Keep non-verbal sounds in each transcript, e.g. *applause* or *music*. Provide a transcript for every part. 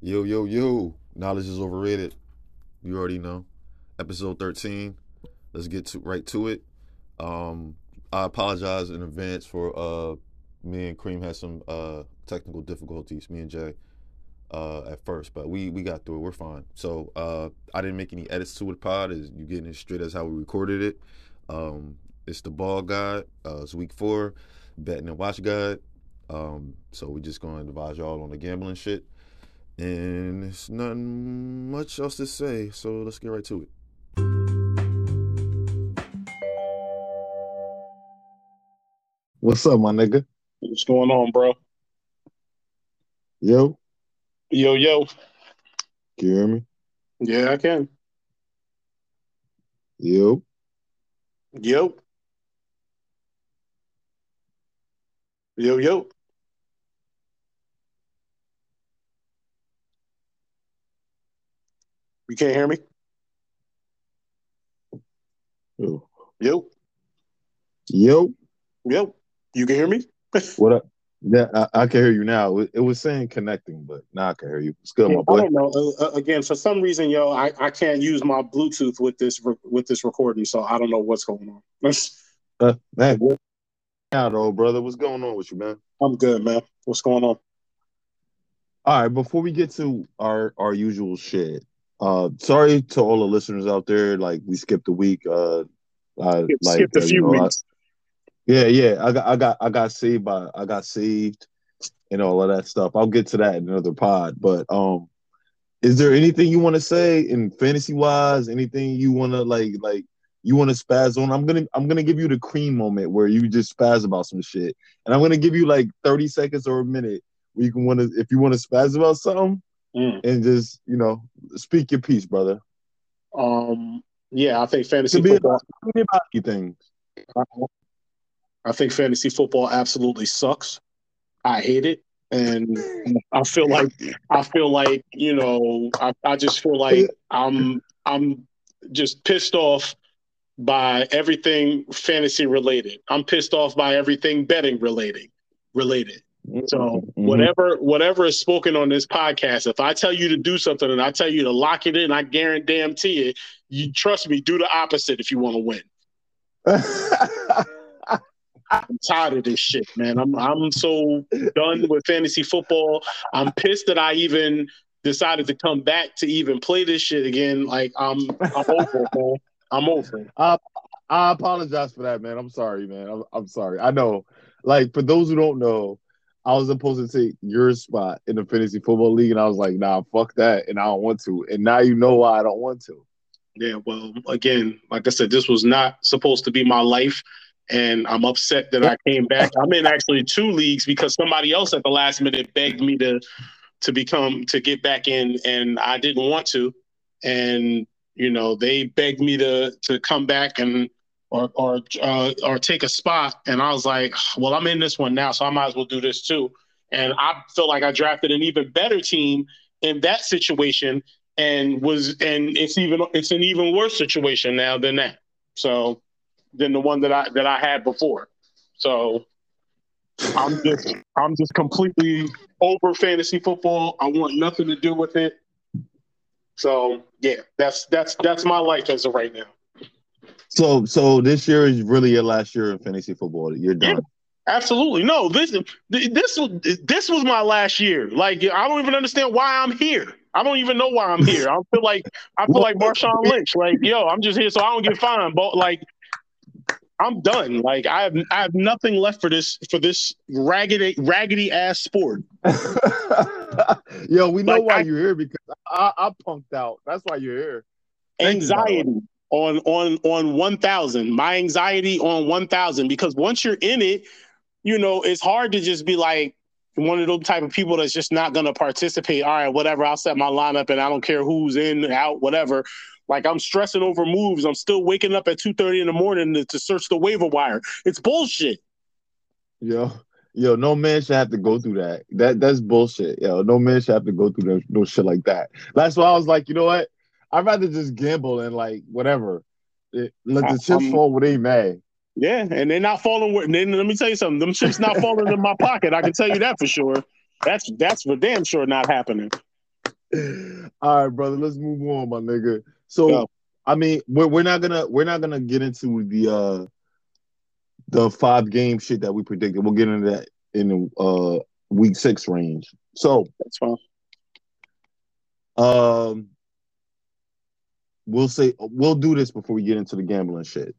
Yo, yo, yo. Knowledge is overrated. You already know. Episode 13. Let's get to right to it. Um, I apologize in advance for uh me and Cream had some uh technical difficulties, me and Jay, uh, at first, but we we got through it. We're fine. So uh I didn't make any edits to the pod, is you getting it straight as how we recorded it. Um it's the ball guide, uh it's week four, betting and watch guide. Um, so we're just gonna advise y'all on the gambling shit. And it's nothing much else to say, so let's get right to it. What's up, my nigga? What's going on, bro? Yo, Yo, yo. can you hear me? Yeah, I can. Yo, Yo. Yo, yo. You can't hear me? yo, Yo. yo. Yo. You can hear me? *laughs* What up? Yeah, I, I can hear you now. It, it was saying connecting, but now I can hear you. It's good, my boy. I don't know. Uh, uh, again, for some reason, yo, I, I can't use my Bluetooth with this re- with this recording, so I don't know what's going on. *laughs* Uh, man, now though, brother, what's going on with you, man? I'm good, man. What's going on? All right, before we get to our our usual shit, uh, sorry to all the listeners out there. Like we skipped a week. Uh, Skip- like skipped a uh, few know, I- weeks. Yeah, yeah. I got I got I got saved by I got saved and all of that stuff. I'll get to that in another pod. But um is there anything you want to say in fantasy wise? Anything you wanna like like you wanna spaz on? I'm gonna I'm gonna give you the cream moment where you just spaz about some shit. And I'm gonna give you like 30 seconds or a minute where you can wanna if you wanna spaz about something Mm. and just, you know, speak your piece, brother. Um, yeah, I think fantasy football. about, things. I think fantasy football absolutely sucks. I hate it. And I feel *laughs* like I feel like, you know, I, I just feel like I'm I'm just pissed off by everything fantasy related. I'm pissed off by everything betting related related. So Mhm. whatever whatever is spoken on this podcast, if I tell you to do something and I tell you to lock it in, I guarantee it, you trust me, do the opposite if you want to win. *laughs* I'm tired of this shit, man. I'm I'm so done with fantasy football. I'm pissed that I even decided to come back to even play this shit again. Like I'm I'm over it, man. I'm over it. I apologize for that, man. I'm sorry, man. I'm, I'm sorry. I know. Like for those who don't know, I was supposed to take your spot in the fantasy football league, and I was like, nah, fuck that, and I don't want to. And now you know why I don't want to. Yeah, well, again, like I said, this was not supposed to be my life. And I'm upset that I came back. I'm in actually two leagues because somebody else at the last minute begged me to to become to get back in and I didn't want to. And you know, they begged me to to come back and or or uh, or take a spot. And I was like, well, I'm in this one now, so I might as well do this too. And I feel like I drafted an even better team in that situation and was and it's even it's an even worse situation now than that. So than the one that I that I had before. So I'm just I'm just completely over fantasy football. I want nothing to do with it. So yeah, that's that's that's my life as of right now. So, so this year is really your last year in fantasy football. You're done. Absolutely no. This this was this was my last year. Like I don't even understand why I'm here. I don't even know why I'm here. I feel like I feel like Marshawn Lynch. Like yo, I'm just here so I don't get fined. But like I'm done. Like I have I have nothing left for this for this raggedy raggedy ass sport. *laughs* Yo, we know Like, why I- you're here because I, I punked out. That's why you're here. Thank you, on on on one thousand. My anxiety on one thousand because once you're in it, you know it's hard to just be like one of those type of people that's just not going to participate. All right, whatever. I'll set my lineup and I don't care who's in, out, whatever. Like I'm stressing over moves. I'm still waking up at two thirty in the morning to, to search the waiver wire. It's bullshit. Yo, yo, no man should have to go through that. That that's bullshit. Yo, no man should have to go through no, no shit like that. That's why I was like, you know what? I'd rather just gamble and like whatever. It- let the I- chips I'm- fall where they may. Yeah, and they're not falling. Where, then let me tell you something. Them chips not falling in my pocket. I can tell you that for sure. That's that's for damn sure not happening. All right, brother. Let's move on, my nigga. So, Go. I mean, we're we're not gonna we're not gonna get into the uh the five game shit that we predicted. We'll get into that in the uh week six range. So, That's fine. um, we'll say we'll do this before we get into the gambling shit.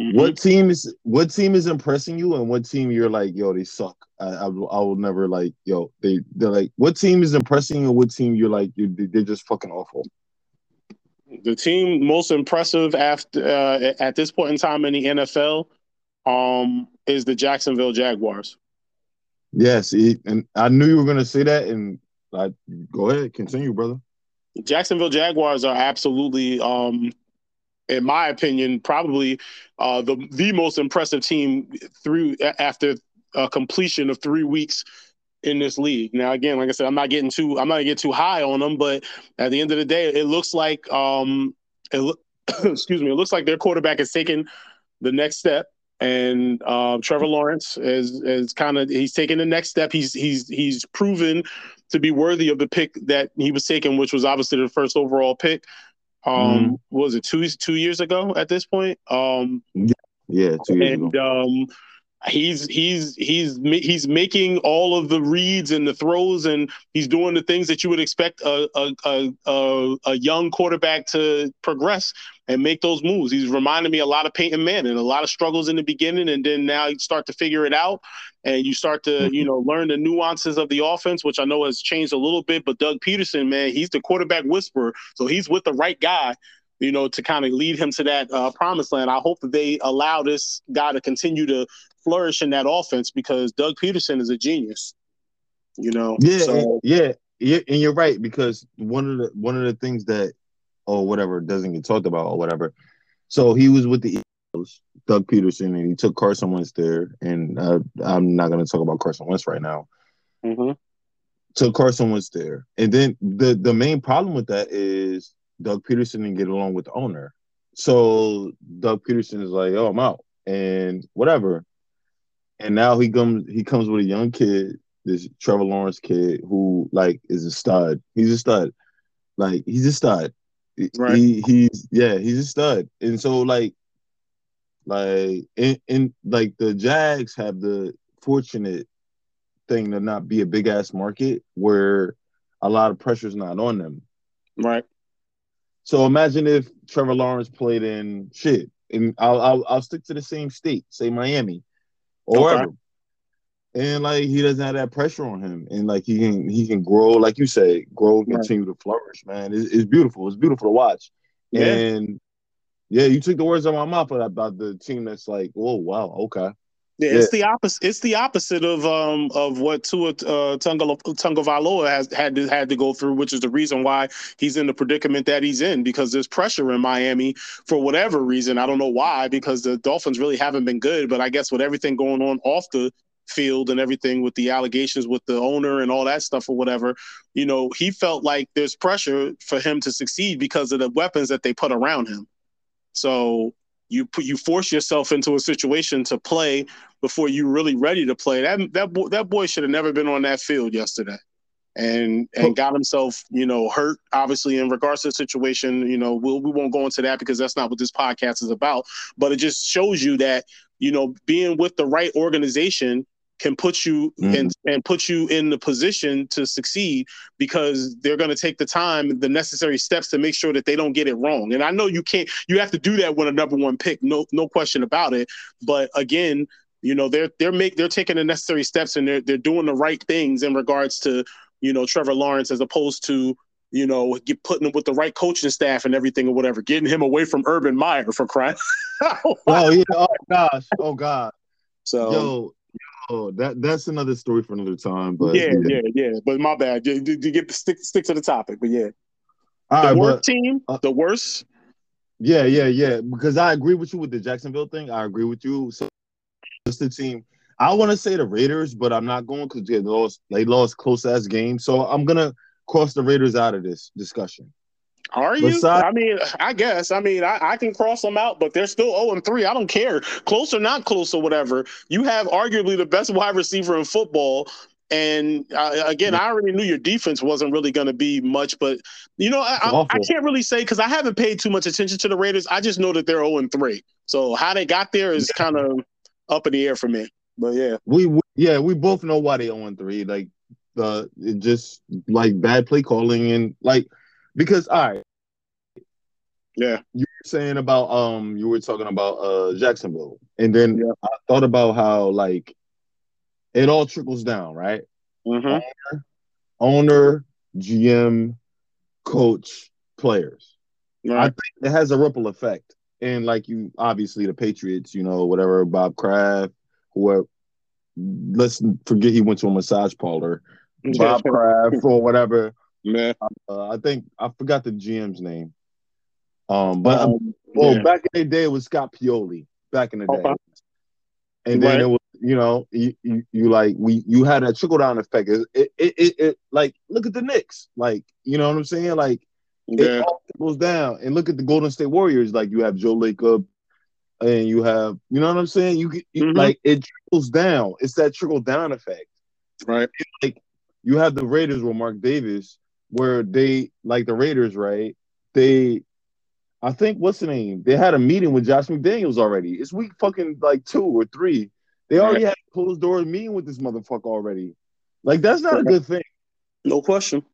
Mhm. What team is what team is impressing you, and what team you're like, yo, they suck. I, I, will- I will never like, yo, they they're like, what team is impressing you, and what team you're like, you, they're just fucking awful. The team most impressive after uh, at this point in time in the NFL um, is the Jacksonville Jaguars. Yes, and I knew you were gonna say that, and like, go ahead, continue, brother. Jacksonville Jaguars are absolutely, um, in my opinion, probably uh, the the most impressive team through after uh, completion of three weeks in this league. Now, again, like I said, I'm not getting too I'm not get too high on them, but at the end of the day, it looks like um, it lo- *coughs* excuse me, it looks like their quarterback is taking the next step. And uh, Trevor Lawrence is is kind of he's taking the next step. He's he's he's proven to be worthy of the pick that he was taking, which was obviously the first overall pick. Um, Mhm. was it two two years ago at this point? Um, Yeah, two years and ago. um, he's he's he's he's making all of the reads and the throws, and he's doing the things that you would expect a a a, a, a young quarterback to progress and make those moves. He's reminded me a lot of Peyton Manning, a lot of struggles in the beginning, and then now you start to figure it out, and you start to you know learn the nuances of the offense, which I know has changed a little bit. But Doug Pederson, man, he's the quarterback whisperer, so he's with the right guy you know, to kind of lead him to that uh, promised land. I hope that they allow this guy to continue to flourish in that offense because Doug Pederson is a genius. You know, Yeah, So, yeah, yeah, and you're right because one of the one of the things that or whatever doesn't get talked about or whatever. So he was with the Eagles, Doug Pederson, and he took Carson Wentz there. And uh, I'm not going to talk about Carson Wentz right now. mhm. Took Carson Wentz there, and then the the main problem with that is Doug Pederson didn't get along with the owner. So Doug Pederson is like, "Oh, I'm out," and whatever. And now he comes he comes with a young kid, this Trevor Lawrence kid, who like is a stud. He's a stud. Like he's a stud. Right. He he's yeah, he's a stud. And so like like in, in like the Jags have the fortunate thing to not be a big ass market where a lot of pressure's not on them. right. So imagine if Trevor Lawrence played in shit, and I'll I'll, I'll stick to the same state, say Miami, or Okay. And like he doesn't have that pressure on him, and like he can he can grow, like you say, grow and Right. continue to flourish. Man, it's, it's beautiful. It's beautiful to watch. Yeah. And yeah, you took the words out of my mouth about the team that's like, oh wow, okay, Yeah, it's the opposite. It's the opposite of um of what Tua uh, Tagovailoa has had to had to go through, which is the reason why he's in the predicament that he's in because there's pressure in Miami for whatever reason. I don't know why because the Dolphins really haven't been good, but I guess with everything going on off the field and everything with the allegations with the owner and all that stuff or whatever, you know, he felt like there's pressure for him to succeed because of the weapons that they put around him. So you put you force yourself into a situation to play before you're really ready to play. That that boy, that boy should have never been on that field yesterday, and and got himself you know hurt. Obviously, in regards to the situation, you know we'll, we won't go into that because that's not what this podcast is about. But it just shows you that you know being with the right organization can put you mm-hmm. in and put you in the position to succeed because they're going to take the time the necessary steps to make sure that they don't get it wrong. And i know you can't you have to do that with a number one pick no no question about it. But again you know they're they're make they're taking the necessary steps and they're they're doing the right things in regards to you know Trevor Lawrence as opposed to you know get putting him with the right coaching staff and everything or whatever getting him away from Urban Meyer for crying *laughs* oh yeah, oh gosh, oh god, so yo, yo, that that's another story for another time. But yeah, yeah, yeah. But my bad. You, you, get stick stick to the topic. But yeah, All the right, worst but team, uh, the worst. Yeah, yeah, yeah. Because I agree with you with the Jacksonville thing. I agree with you. So it's the team. I want to say the Raiders, but I'm not going because they lost. They lost close ass game. So I'm gonna cross the Raiders out of this discussion. Are you? Besides- I mean, I guess. I mean, I, I can cross them out, but they're still 0 and 3. I don't care. Close or not close or whatever. You have arguably the best wide receiver in football And uh, again, I already knew your defense wasn't really going to be much, but you know, I, I, I can't really say because I haven't paid too much attention to the Raiders. I just know that they're zero and three. So how they got there is kind of up in the air for me. But yeah, we, we yeah we both know why they're zero and three. Like the it just like bad play calling and like because all right, yeah, you were saying about um you were talking about uh Jacksonville, and then yeah. I thought about how like it all trickles down, right? Mm-hmm. Owner, GM, coach, players. Right. I think it has a ripple effect. And like you, obviously the Patriots, you know, whatever, Bob Kraft, whoever. Let's forget he went to a massage parlor. *laughs* Bob Kraft or whatever. Man. Uh, I think I forgot the GM's name. Um, but um, well, yeah. back in the day it was Scott Pioli. Back in the day, okay. and then right. it was you know, you, you, you, like we you had a trickle down effect. It, it, it, it, like look at the Knicks, like you know what I'm saying, like yeah. it goes down. And look at the Golden State Warriors, like you have Joe Lacob, and you have you know what I'm saying. You, you mm-hmm. like it trickles down. It's that trickle down effect, right? like you have the Raiders with Mark Davis, where they like the Raiders, right? They I think what's the name? They had a meeting with Josh McDaniels already. It's week fucking like two or three. They already had a closed doors meeting with this motherfucker already. Like that's not a good thing. No question.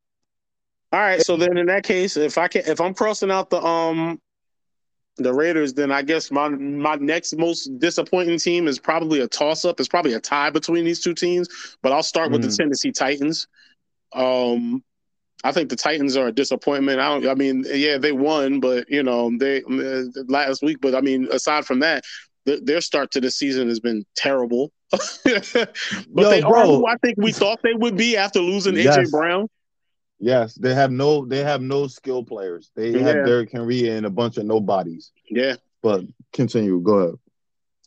All right, so then in that case, if I can, if I'm crossing out the um the Raiders, then I guess my my next most disappointing team is probably a toss up. It's probably a tie between these two teams, but I'll start with mm. the Tennessee Titans. Um, I think the Titans are a disappointment. I don't. I mean, yeah, they won, but you know, they uh, last week. But I mean, aside from that, their start to the season has been terrible. *laughs* but Yo, they bro. are who I think we thought they would be after losing yes. AJ Brown. Yes, they have no they have no skill players. They yeah. have Derrick Henry and a bunch of nobodies. Yeah. But continue. Go ahead.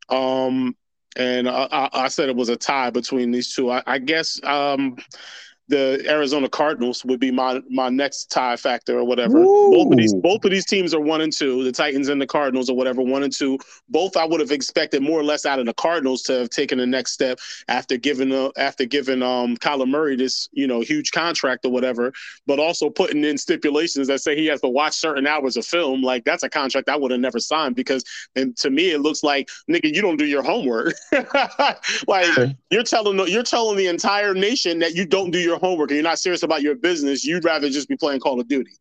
Um, and I, I, said it was a tie between these two. I, I guess um, the Arizona Cardinals would be my my next tie factor or whatever. Ooh. Both of these both of these teams are one and two. The Titans and the Cardinals or whatever, one and two. Both I would have expected more or less out of the Cardinals to have taken the next step after giving uh, after giving um Kyler Murray this you know huge contract or whatever, but also putting in stipulations that say he has to watch certain hours of film. Like that's a contract I would have never signed because and to me it looks like nigga you don't do your homework. *laughs* like you're telling you're telling the entire nation that you don't do your homework and you're not serious about your business, you'd rather just be playing Call of Duty.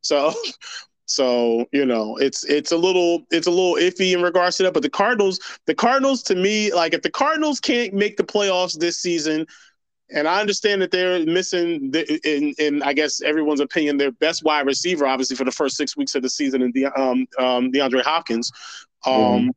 So *laughs* so, you know, it's it's a little it's a little iffy in regards to that. But the Cardinals, the Cardinals to me, like if the Cardinals can't make the playoffs this season, and I understand that they're missing, the, in, in I guess everyone's opinion, their best wide receiver, obviously for the first six weeks of the season, and the um, um DeAndre Hopkins. Um, mm-hmm.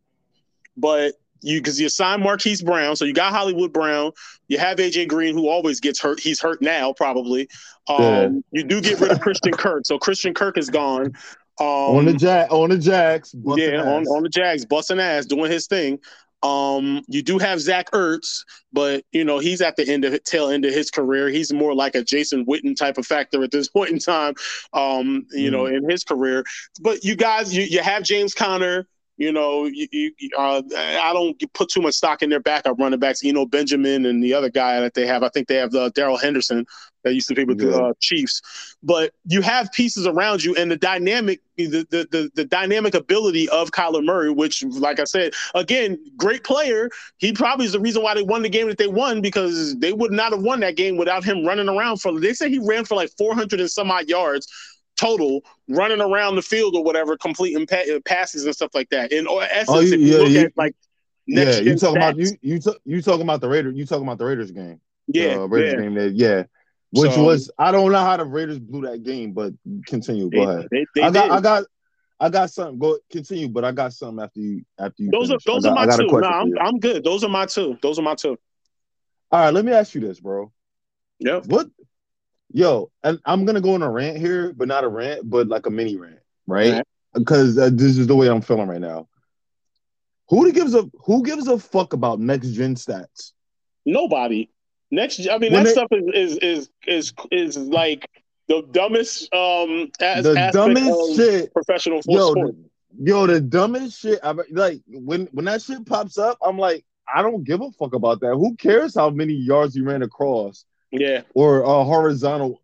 But you because you signed Marquise Brown, so you got Hollywood Brown. You have AJ Green, who always gets hurt. He's hurt now, probably. Um, yeah. You do get rid of Christian Kirk, so Christian Kirk is gone. Um, on the jack, on the Jags, yeah, on, on the Jags, busting ass, doing his thing. Um, you do have Zach Ertz, but you know he's at the end of tail end of his career. He's more like a Jason Witten type of factor at this *laughs* point in time. Um, you mm. know, in his career. But you guys, you, you have James Conner. You know, you, you, uh, I don't put too much stock in their backup running backs. You know, Benjamin and the other guy that they have. I think they have uh, Darrell Henderson that used to be with yeah. the uh, Chiefs. But you have pieces around you, and the dynamic, the, the the the dynamic ability of Kyler Murray, which, like I said, again, great player. He probably is the reason why they won the game that they won because they would not have won that game without him running around for. They say he ran for like 400 and some odd yards total running around the field or whatever, completing pa- passes and stuff like that. In essence, oh, you, if you yeah, look you, at like yeah, you talking stats, about you you t- you talking about the Raiders? You talking about the Raiders game? Yeah, uh, Raiders yeah. game. That yeah. Which so, was I don't know how the Raiders blew that game, but continue. Go ahead. They, they I got did. I got I got something. Go continue, but I got something after you after you. Those finish. are those got, are my two. No, I'm I'm good. Those are my two. Those are my two. All right, let me ask you this, bro. Yeah. What Yo, and I'm gonna go on a rant here, but not a rant, but like a mini rant, right? Because uh, this is the way I'm feeling right now. Who gives a who gives a fuck about next gen stats? Nobody. Next, I mean, when that they, stuff is, is is is is like the dumbest um as, the dumbest shit professional yo, sport. The, yo, the dumbest shit. I like when when that shit pops up, I'm like, I don't give a fuck about that. Who cares how many yards you ran across? Yeah, or a horizontal.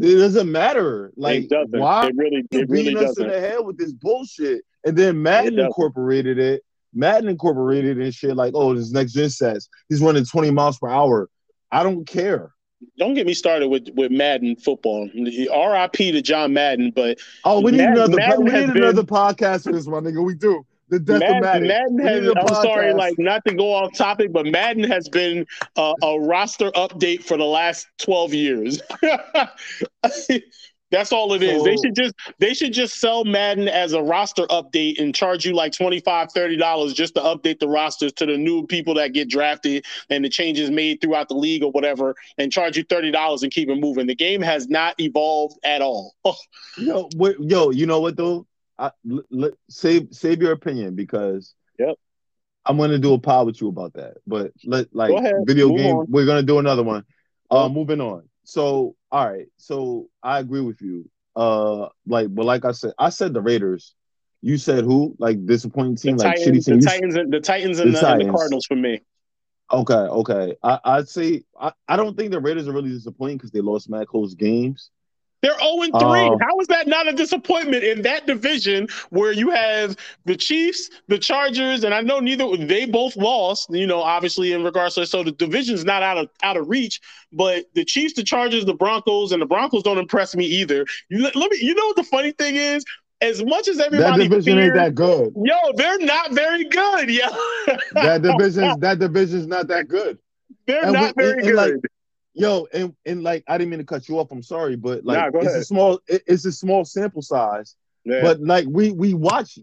It doesn't matter. Like it doesn't. why It really, it really beating us in the head with this bullshit? And then Madden doesn't. incorporated it. Madden incorporated it and shit like, oh, this next gen sets. He's running 20 miles per hour. I don't care. Don't get me started with with Madden football. R.I.P. to John Madden, but Oh, we need Madden- another Madden we need been- another podcast for this one, nigga. We do. The death Madden, of Madden. Madden has. I'm sorry, like not to go off topic, but Madden has been uh, a roster update for the last 12 years. *laughs* That's all it is. they should just they should just sell Madden as a roster update and charge you like 25 30 dollars just to update the rosters to the new people that get drafted and the changes made throughout the league or whatever and charge you 30 dollars and keep it moving. The game has not evolved at all. *laughs* Yo, what, yo, you know what though? I, l- l- save save your opinion because Yep. I'm gonna do a pod with you about that. But let like ahead. video game, on. we're gonna do another one. Uh, Yep. moving on. So, all right. So I agree with you. Uh, like, but like I said, I said the Raiders. You said who? Like disappointing The team, like Titans, shitty team. the Titans, and the Titans and The the, and the Cardinals for me. Okay, okay. I, I'd say I, I don't think the Raiders are really disappointing because they lost mad close games. They're 0 3. Um, How is that not a disappointment in that division where you have the Chiefs, the Chargers, and I know neither they both lost, you know, obviously in regards to so the division's not out of out of reach, but the Chiefs, the Chargers, the Broncos, and the Broncos don't impress me either. You let me you know what the funny thing is? As much as everybody That division ain't that good. yo, they're not very good, yo. That *laughs* division, that division's not that good. they're and not we- very and- and, like, good. Yo, and and like I didn't mean to cut you off. I'm sorry, but like Nah, it's ahead. a small it- it's a small sample size. Yeah. But like we we watch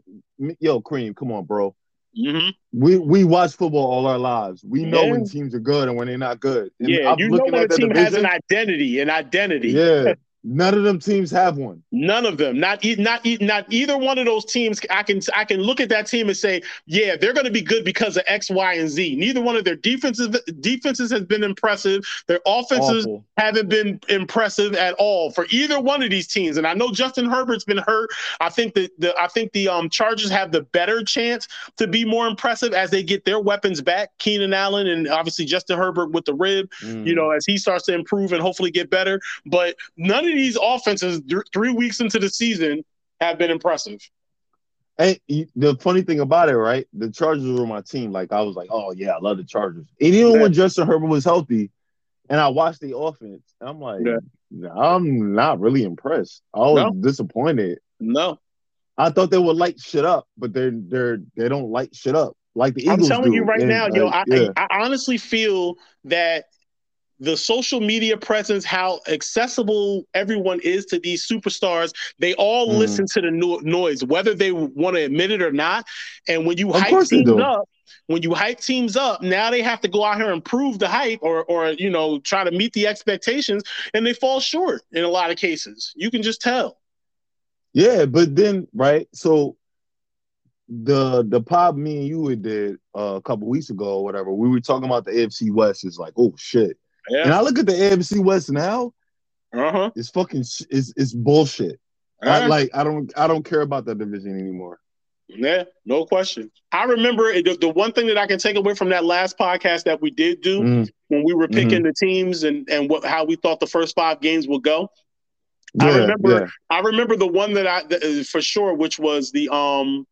yo cream, come on, bro. Mhm. We we watch football all our lives. We know Yeah. when teams are good and when they're not good. And yeah, I'm you know when a team has an identity, an identity. Yeah, *laughs* none of them teams have one. None of them, not e- not e- not either one of those teams. I can I can look at that team and say, yeah, they're going to be good because of X, Y, and Z. Neither one of their defenses defenses has been impressive. Their offenses Awful. haven't been impressive at all for either one of these teams. And I know Justin Herbert's been hurt. I think that the I think the um Chargers have the better chance to be more impressive as they get their weapons back. Keenan Allen and obviously Justin Herbert with the rib Mm. you know, as he starts to improve and hopefully get better. But none of these offenses, th- three weeks into the season, have been impressive. And the funny thing about it, right? The Chargers were my team. Like I was like, oh yeah, I love the Chargers. And even Yeah. when Justin Herbert was healthy, and I watched the offense, I'm like, Yeah. I'm not really impressed. I was No. disappointed. No, I thought they would light shit up, but they're they're they don't light shit up like the Eagles. I'm telling do. you right And, now, yo, I, yeah. I, I honestly feel that the social media presence, how accessible everyone is to these superstars, they all Mhm. listen to the no- noise, whether they want to admit it or not. And when you Of hype teams up, when you hype teams up, now they have to go out here and prove the hype or, or you know, try to meet the expectations, and they fall short in a lot of cases. You can just tell. Yeah, but then right, so the the pod me and you did uh, a couple weeks ago or whatever, we were talking about the AFC West. is like, oh shit. And I look at the AFC West now, Uh huh. it's fucking it's it's bullshit. I, like I don't I don't care about that division anymore. Yeah, no question. I remember it, the, the one thing that I can take away from that last podcast that we did do Mm, when we were picking the teams and and what how we thought the first five games would go. I remember- yeah. I remember the one that I the, for sure, which was the um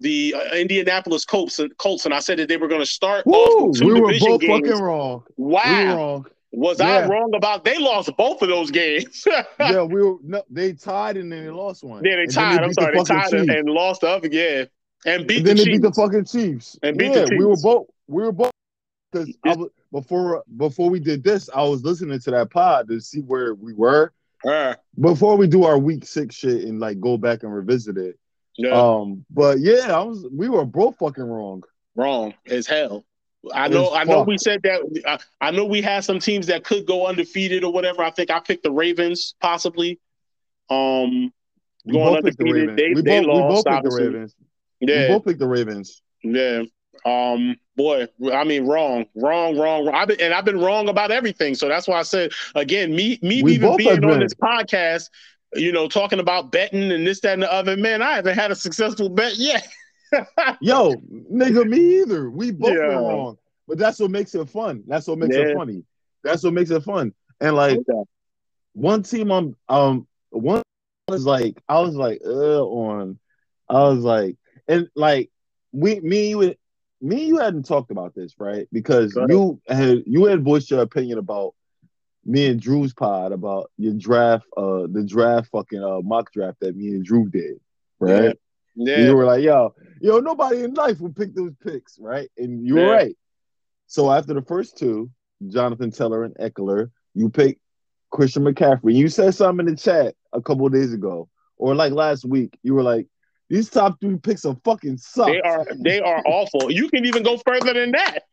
the uh, Indianapolis Colts and Colts, and I said that they were going to start Woo, off two we were division both games. fucking wrong. We Wow, wrong. was I wrong about? They lost both of those games. *laughs* yeah, we were no, they tied and then they lost one. Yeah, they And tied. I'm beat the sorry, they tied and, Chiefs. and lost the other. game and beat and then the they Chiefs. beat the fucking Chiefs. And beat yeah, the we were both we were both because I was before before we did this, I was listening to that pod to see where we were Uh, before we do our week six shit and like go back and revisit it. Yeah. Um, but yeah, I was we were both fucking wrong. wrong as hell. I As know. I know. fuck. We said that. I, I know we had some teams that could go undefeated or whatever. I think I picked the Ravens possibly. Um, We Going the undefeated. Ravens. They- we, they both, we both picked the. Ravens. We yeah, both picked the Ravens. yeah. Um, boy, I mean, wrong, wrong, wrong. wrong. I've been, and I've been wrong about everything. So that's why I said again, me, me We even being on this podcast, you know, talking about betting and this, that, and the other. Man, I haven't had a successful bet yet. *laughs* Yo, nigga, me either. We both Yeah. were wrong. But that's what makes it fun. That's what makes Yeah. it funny. That's what makes it fun. And like Okay. one team on um one was like I was like uh on I was like and like we me and you me and you hadn't talked about this right because you had you had voiced your opinion about me and Drew's pod about your draft uh the draft fucking uh mock draft that me and Drew did right And Yeah. you were like yo yo nobody in life would pick those picks right and you were right so after the first two Jonathan Taylor and Ekeler you pick Christian McCaffrey. You said something in the chat a couple of days ago, or like last week. You were like, "These top three picks are fucking suck." They are they are *laughs* awful. You can even go further than that.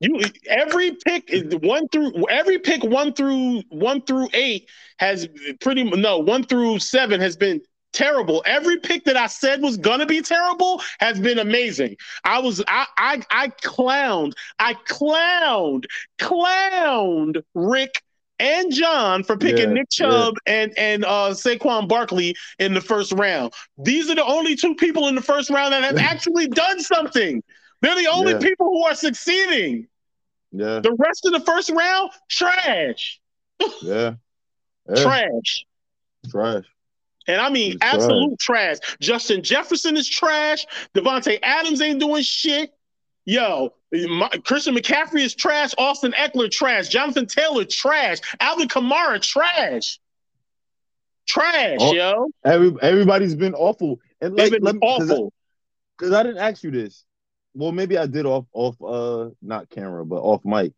You every pick one through every pick one through one through eight has pretty no one through seven has been terrible. Every pick that I said was gonna be terrible has been amazing. I was I I I clowned I clowned clowned Rick and John for picking Yeah, Nick Chubb and and uh Saquon Barkley in the first round. These are the only two people in the first round that have *laughs* actually done something. They're the only Yeah. people who are succeeding. Yeah, The rest of the first round, trash, yeah, *laughs* yeah, trash. trash. And I mean, It's absolute trash. Justin Jefferson is trash. Davante Adams ain't doing shit. Yo, my, Christian McCaffrey is trash. Austin Ekeler trash. Jonathan Taylor trash. Alvin Kamara trash. Trash, Oh, yo. Every everybody's been awful, and They've been let I- awful. Because I, didn't ask you this. Well, maybe I did off off uh not camera, but off mic.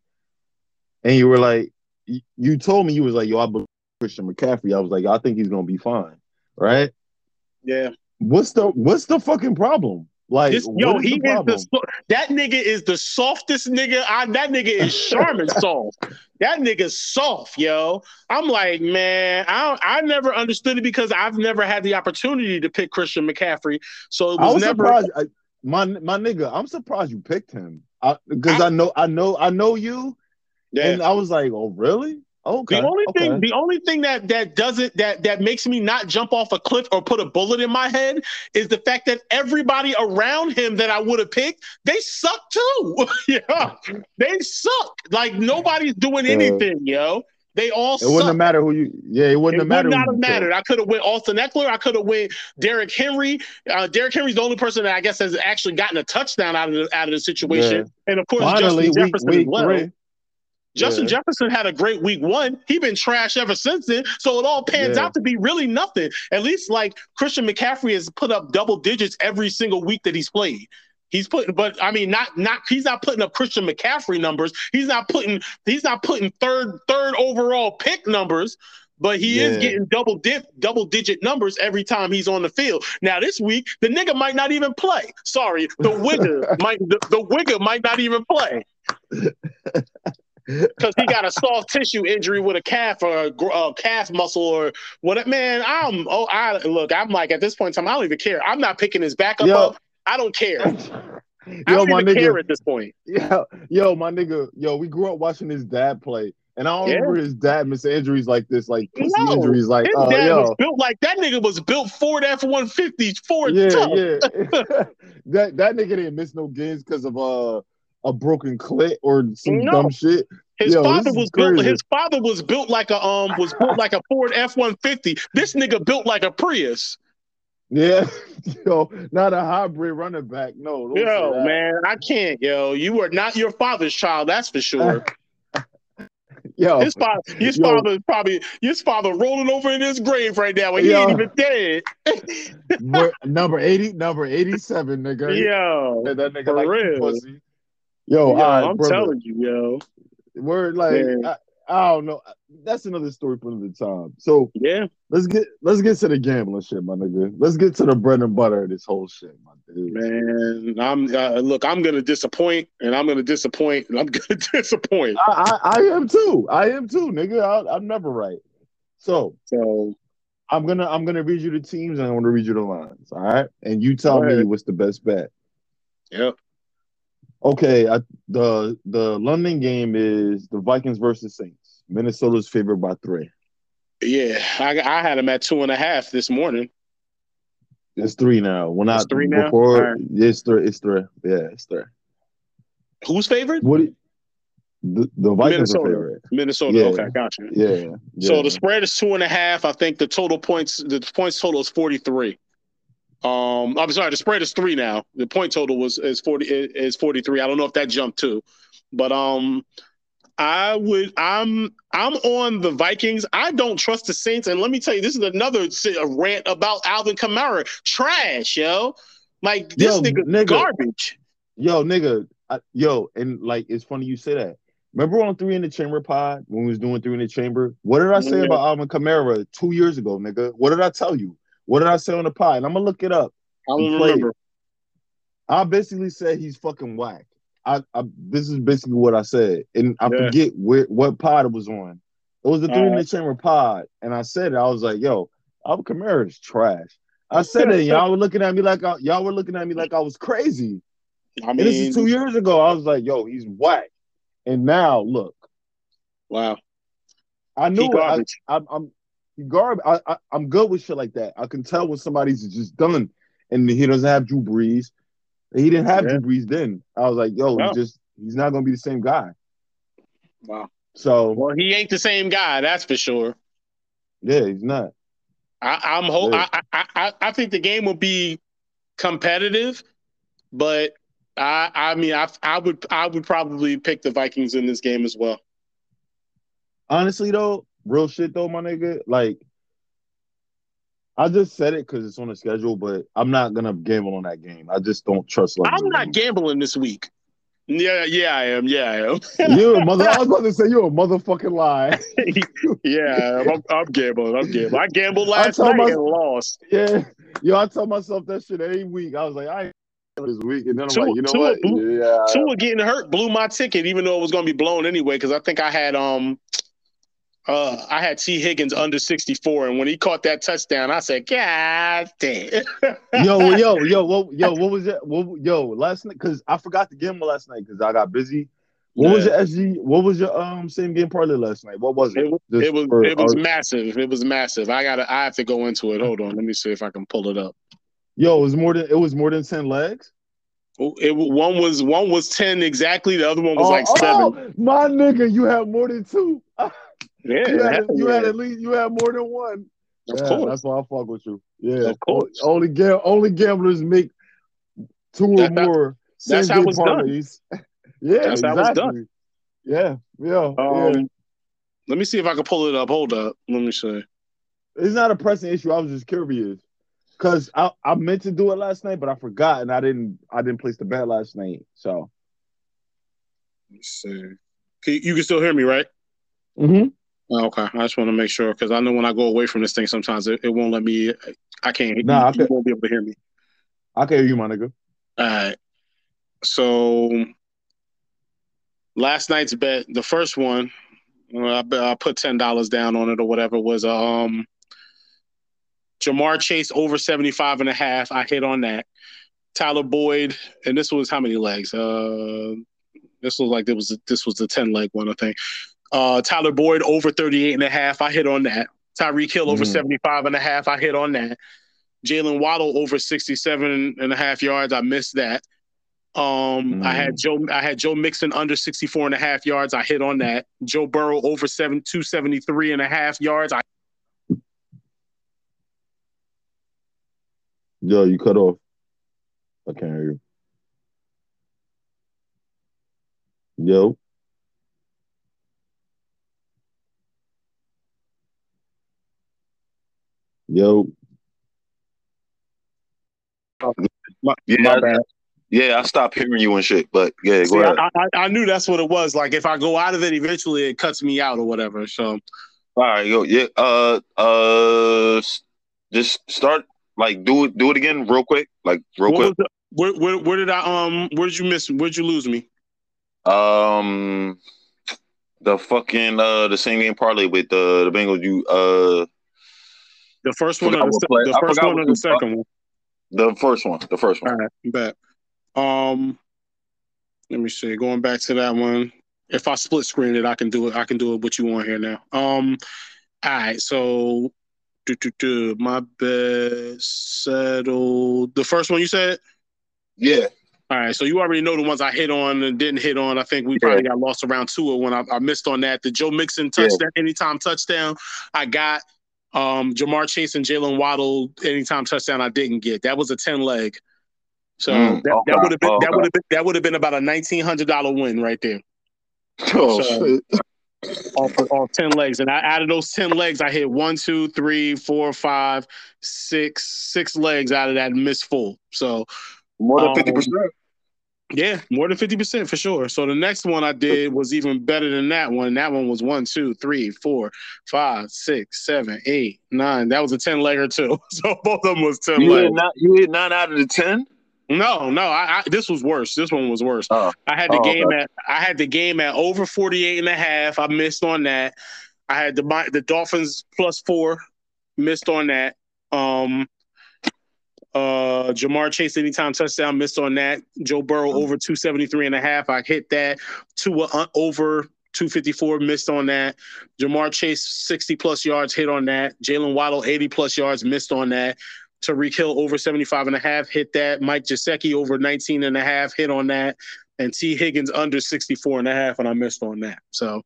And you were like, you, you told me you was like, yo, I believe Christian McCaffrey. I was like, I think he's gonna be fine, right? Yeah. What's the what's the fucking problem? Like, This, yo, is he the is the that nigga is the softest nigga. I, that nigga is Charmin *laughs* soft. That nigga's soft, yo. I'm like, man, I don't, I never understood it because I've never had the opportunity to pick Christian McCaffrey. So it was, I was never. surprised. I, my my nigga, I'm surprised you picked him. Because I, know I know I know you, Yeah. and I was like, oh really? Okay. The only okay. thing, the only thing that that doesn't that that makes me not jump off a cliff or put a bullet in my head is the fact that everybody around him that I would have picked, they suck too. *laughs* yeah, they suck. Like nobody's doing anything, yo. They all it wouldn't suck. have mattered who you. Yeah, it wouldn't It have would mattered. not have mattered. I could have went Austin Ekeler. I could have went Derrick Henry. Uh, Derrick Henry's the only person that I guess has actually gotten a touchdown out of the, out of the situation. And of course, Finally, Justin Jefferson week as well. three. Justin Yeah. Jefferson had a great week one. He been trash ever since then. So it all pans Yeah. out to be really nothing. At least like Christian McCaffrey has put up double digits every single week that he's played. He's putting, but I mean, not not he's not putting up Christian McCaffrey numbers. He's not putting he's not putting third third overall pick numbers. But he is getting double dip, double digit numbers every time he's on the field. Now this week, the nigga might not even play. Sorry, the wigger *laughs* might the, the wigger might not even play *laughs* because he got a soft tissue injury with a calf or a, a uh, calf muscle or what. Man, I'm oh I look. I'm like at this point in time, I don't even care. I'm not picking his backup Yo. up. I don't care. *laughs* I yo, don't my even care nigga. at this point. Yo, yo, my nigga. Yo, we grew up watching his dad play, and I don't Yeah. remember his dad missing injuries like this, like pussy No. injuries. Like, His uh, dad yo, was built like that. Nigga was built Ford F one fifty Ford yeah, tough. yeah. *laughs* *laughs* that that nigga didn't miss no games because of uh, a broken clit or some No. dumb shit. His Yo, father was built. crazy. His father was built like a um was built like a Ford F one fifty. This nigga built like a Prius. Yeah, *laughs* yo, not a hybrid running back. No, Yo, man, I can't. Yo, you are not your father's child. That's for sure. *laughs* Yo, His father, his Yo. father is probably his father rolling over in his grave right now, and he Yo. ain't even dead. *laughs* number eighty, number eighty-seven, nigga. Yo, Yeah, that nigga for like real. pussy. Yo, yo, right, I'm brother. telling you, yo, We're like, I, I don't know. That's another story for another time. So yeah, let's get let's get to the gambling shit, my nigga. Let's get to the bread and butter of this whole shit, my dude. man. I'm uh, look, I'm gonna disappoint, and I'm gonna disappoint, and I'm *laughs* gonna disappoint. I, I, I am too. I am too, nigga. I, I'm never right. So So I'm gonna I'm gonna read you the teams and I'm gonna read you the lines. All right, and you tell Go me what's the best bet. yep, Okay, I, the the London game is the Vikings versus Saints. Minnesota's favored by three. yeah. I, I had them at two and a half this morning. It's three now. When I It's three now? before right. it's three. It's three. Yeah, it's three. Who's favored? What? The, the Vikings are Minnesota. favorite. Minnesota. Yeah. Okay, gotcha. Yeah. So the spread is two and a half. I think the total points, the points total is forty three. Um, I'm sorry, the spread is three now. The point total was is forty is forty three. I don't know if that jumped too, but um, I would I'm I'm on the Vikings. I don't trust the Saints, and let me tell you, this is another rant about Alvin Kamara. Trash, yo. Like this Yo, nigga, nigga. garbage. Yo, nigga, I, yo, and like it's funny you say that. Remember on Three in the Chamber pod when we was doing Three in the Chamber? What did I say Yeah. about Alvin Kamara two years ago, nigga? What did I tell you? What did I say on the pod? And I'm gonna look it up. I don't remember. I basically said he's fucking whack. I, I this is basically what I said, and I Yeah. forget where what pod it was on. It was the Three in Uh-huh. the Chamber pod, and I said it. I was like, "Yo, Alvin Kamara is trash." I said it. and Y'all were looking at me like I, y'all were looking at me like I was crazy. I And this is two years ago. I was like, "Yo, he's whack," and now look. wow, I knew it. I. I'm I'm garb. I, I I'm good with shit like that. I can tell when somebody's just done, and he doesn't have Drew Brees. He didn't have Yeah. Drew Brees then. I was like, yo, No. he's just he's not gonna be the same guy. wow. So Well, he ain't the same guy, that's for sure. yeah, he's not. I, I'm ho- Yeah. I, I, I I think the game will be competitive, but I I mean I I would I would probably pick the Vikings in this game as well. Honestly though, real shit though, my nigga. Like, I just said it because it's on the schedule, but I'm not gonna gamble on that game. I just don't trust. London I'm not gambling this week. Yeah, yeah, I am. Yeah, I am. *laughs* You're a mother. I was about to say you're a motherfucking lie. *laughs* yeah, I'm, I'm gambling. I'm gambling. I gambled last told night my- and lost. Yeah, yo, I tell myself that shit every week. I was like, I this week, and then I'm like, you know what? two- Yeah, Tua getting hurt blew my ticket, even though it was going to be blown anyway. Because I think I had um, uh, I had Tee Higgins under 64, and when he caught that touchdown, I said, "God damn!" yo, yo, *laughs* yo, what, yo, what was it? What, yo, last night because I forgot to gamble last night because I got busy. What was your SG? What was your um same game parlay last night? What was it? It was Just it was for it was our- massive. It was massive. I gotta I have to go into it. Hold on, let me see if I can pull it up. yo, it was more than it was more than ten legs. It one was one was ten exactly. The other one was oh, like seven. oh, my nigga, you have more than two. Yeah, you, had, you had at least you had more than one. of yeah, course. that's why I fuck with you. Yeah, Of course. Only gam- only gamblers make two or That's how- more. that's same how game it's done. *laughs* yeah, That's how it's done. Yeah, yeah, Um, yeah. let me see if I can pull it up. Hold up. Let me see. It's not a pressing issue. I was just curious because I, I meant to do it last night, but I forgot and I didn't I didn't place the bet last night. So Let me see. Can, you can still hear me, right? mm-hmm. Oh, okay. I just want to make sure because I know when I go away from this thing, sometimes it, it won't let me. I can't. Nah, I you, you won't be able to hear me. I can hear you, my nigga. All right. So last night's bet, the first one, I, I put ten dollars down on it or whatever was um Ja'Marr Chase over 75 and a half. I hit on that. Tyler Boyd, and this was how many legs? Uh this was like it was this was the 10 leg one, I think. Uh Tyler Boyd over 38 and a half. I hit on that. Tyreek Hill over Mhm. 75 and a half. I hit on that. Jaylen Waddle over 67 and a half yards. I missed that. Um, I had Joe I had Joe Mixon under 64 and a half yards. I hit on that. Joe Burrow over 7 273 and a half yards. I Yo, you cut off. I can't hear you. Yo. Yo. my, Yeah, my bad. Yeah, I stopped hearing you and shit, but yeah, See, go ahead. I, I, I knew that's what it was. Like if I go out of it, eventually it cuts me out or whatever. So All right, yo, yeah, uh, uh, just start like do it, do it again, real quick, like real what quick. the, where, where where did I um where did you miss where did you lose me? Um, the fucking uh, the same game parlay with uh, the Bengals. You uh, The first one or the, play- the first one or the second one? the first one, the first one. right, bet. Um, let me see. Going back to that one, if I split screen it, I can do it. I can do it. What you want here now? Um, all right. So, do, do, do, my bet settled. The first one you said. Yeah, All right, so you already know the ones I hit on and didn't hit on. I think we probably got lost around two or when I, I missed on that. The Joe Mixon touchdown, anytime touchdown, I got. Um, Ja'Marr Chase and Jaylen Waddle, anytime touchdown, I didn't get. That was a ten leg. So Mm, that, okay, that would have been that would have been that would have been about a nineteen hundred dollar win right there Oh, So- shit. off off ten legs. And I out of those ten legs, I hit one, two, three, four, five, six, six legs out of that missed full. So More than Um, fifty percent. Yeah, more than fifty percent for sure. So the next one I did was even better than that one. That one was one, two, three, four, five, six, seven, eight, nine. That was a ten legger too. *laughs* So both of them was ten You hit nine. You hit nine out of the ten. No, no, I, I this was worse. This one was worse. Oh. I had the Oh, game okay. at I had the game at over 48 and a half. I missed on that. I had the the Dolphins plus 4, missed on that. Um uh Ja'Marr Chase anytime touchdown, missed on that. Joe Burrow Mm. over 273 and a half. I hit that. Tua uh, over 254, missed on that. Ja'Marr Chase 60 plus yards, hit on that. Jaylen Waddle 80 plus yards, missed on that. Tyreek Hill over 75 and a half, hit that. Mike Gesicki over 19 and a half, hit on that. And Tee Higgins under 64 and a half, and I missed on that. So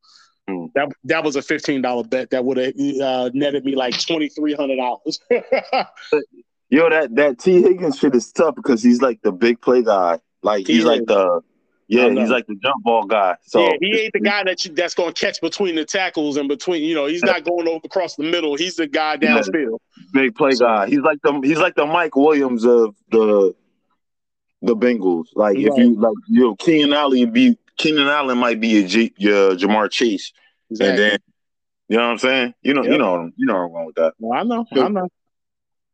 Hmm. that that was a $15 bet that would have uh, netted me like $2,300. *laughs* Yo, that that Tee Higgins shit is tough because he's like the big play guy. Like He he's like the yeah, he's like the jump ball guy. So yeah, he ain't the guy that you, that's going to catch between the tackles and between, you know, he's not *laughs* going over across the middle. He's the guy downfield. big play So- guy. He's like the he's like the Mike Williams of the the Bengals. Like if you like you know Keenan Allen be Keenan Allen might be your, G, your Ja'Marr Chase, and then you know what I'm saying. You know you know you know where I'm going with that. I know, I know.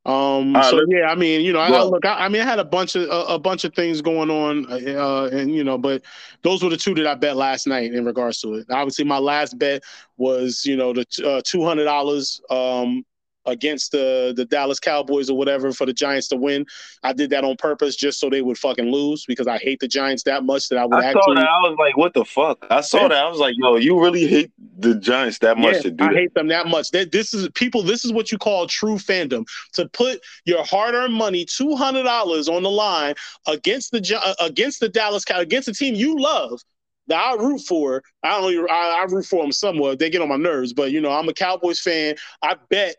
Um. Right, so yeah, I mean, you know, I, I Well- look, I, I mean, I had a bunch of a, a bunch of things going on, uh, and you know, but those were the two that I bet last night in regards to it. Obviously, my last bet was, you know, the uh, two hundred dollars um against the the Dallas Cowboys or whatever for the Giants to win. I did that on purpose just so they would fucking lose because I hate the Giants that much that I would I saw actually. that. I was like, what the fuck? I saw Yeah. that. I was like, yo, you really hate the Giants that much Yeah, to do I that? hate them that much. That this is people. This is what you call true fandom. To put your hard-earned money, two hundred dollars on the line against the uh, against the Dallas against a team you love. That I root for. I don't. Even, I, I root for them somewhat. They get on my nerves, but you know I'm a Cowboys fan. I bet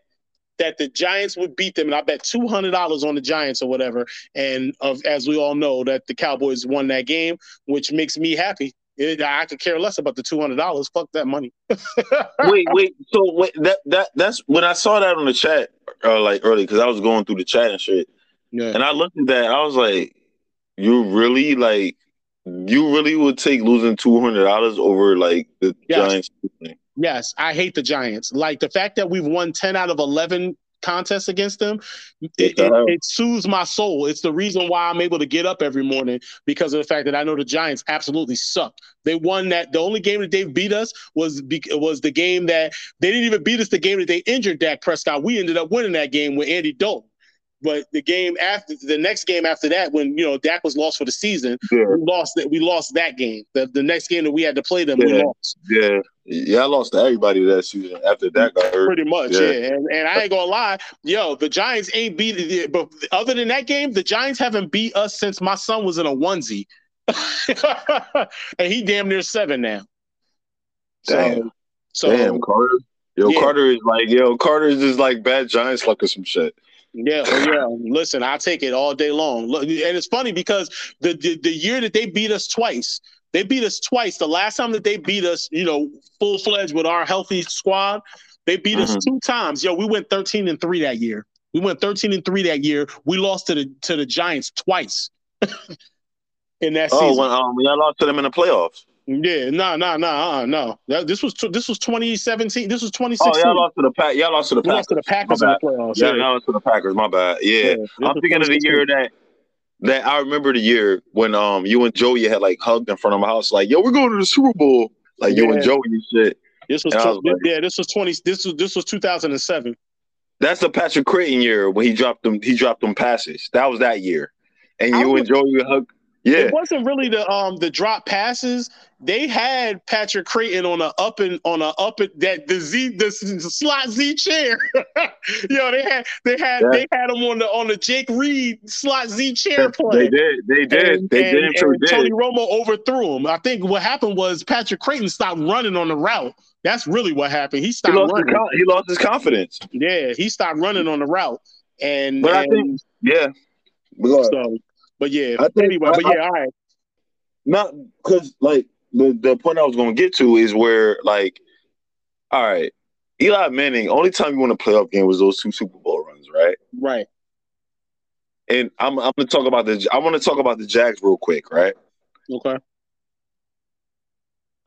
that the Giants would beat them, and I bet two hundred dollars on the Giants or whatever. And of as we all know, that the Cowboys won that game, which makes me happy. It, I could care less about the two hundred dollars. Fuck that money. *laughs* wait, wait. So wait, that that that's when I saw that on the chat, uh, like early, because I was going through the chat and shit, Yeah. and I looked at that. I was like, you really like, you really would take losing two hundred dollars over like the Yes. Giants? Yes, I hate the Giants. Like the fact that we've won 10 out of 11 contests against them, it, it, it soothes my soul. It's the reason why I'm able to get up every morning because of the fact that I know the Giants absolutely suck. They won that. The only game that they beat us was was the game that they didn't even beat us. The game that they injured Dak Prescott. We ended up winning that game with Andy Dalton. But the game after the next game after that, when you know Dak was lost for the season, Yeah, we lost that. We lost that game. The the next game that we had to play them, we lost. yeah, yeah. I lost to everybody that season after that got hurt. Pretty much, yeah. Yeah. And, and I ain't gonna lie, yo, the Giants ain't beat but other than that game, the Giants haven't beat us since my son was in a onesie. *laughs* and he damn near seven now. So, Damn. so Damn, Carter. Yo, Yeah. Carter is like, yo, Carter is just like bad Giants luck or some shit. Yeah, well, yeah. Listen, I take it all day long. And it's funny because the, the the year that they beat us twice, they beat us twice. The last time that they beat us, you know, full fledged with our healthy squad, they beat us Mhm. two times. Yo, we went thirteen and three that year. We went thirteen and three that year. We lost to the to the Giants twice *laughs* in that Oh, season. when um, y'all lost to them in the playoffs. Yeah, no, no, no, uh, no. That, this was tw- this was 2017. This was 2016. Oh, 2016. y'all lost to the pack. Y'all lost to the we lost to Packers. the Packers in the playoffs. Yeah, Yeah, y'all lost to the Packers. My bad. Yeah, Yeah, I'm thinking of the year that that I remember the year when um you and Joey had like hugged in front of my house, like yo, we're going to the Super Bowl. Like you and Yeah. Joey and shit. This was, tw- was like- yeah, this was 20. This was this was 2007. That's the Patrick Crayton year when he dropped them. He dropped them passes. That was that year. And you would- and Joey hug. Yeah, It wasn't really the um the drop passes. They had Patrick Crayton on a up and on a up and that the Z the, slot Z chair. *laughs* Yo, they had they had Yeah. they had him on the on the Jake Reed slot Z chair play. they did. They did. And, they and- sure and did. Tony Romo overthrew him. I think what happened was Patrick Crayton stopped running on the route. That's really what happened. He he stopped lost, running. con- he lost his confidence. Yeah, he stopped running on the route. And, But I think- Yeah. So, but yeah. I think- anyway, but I- yeah, all right. not because like the the point I was going to get to is where like, all right, Eli Manning. Only time you won a playoff game was those two Super Bowl runs, right? Right. And I'm I'm going to talk about the I want to talk about the Jags real quick, right? Okay.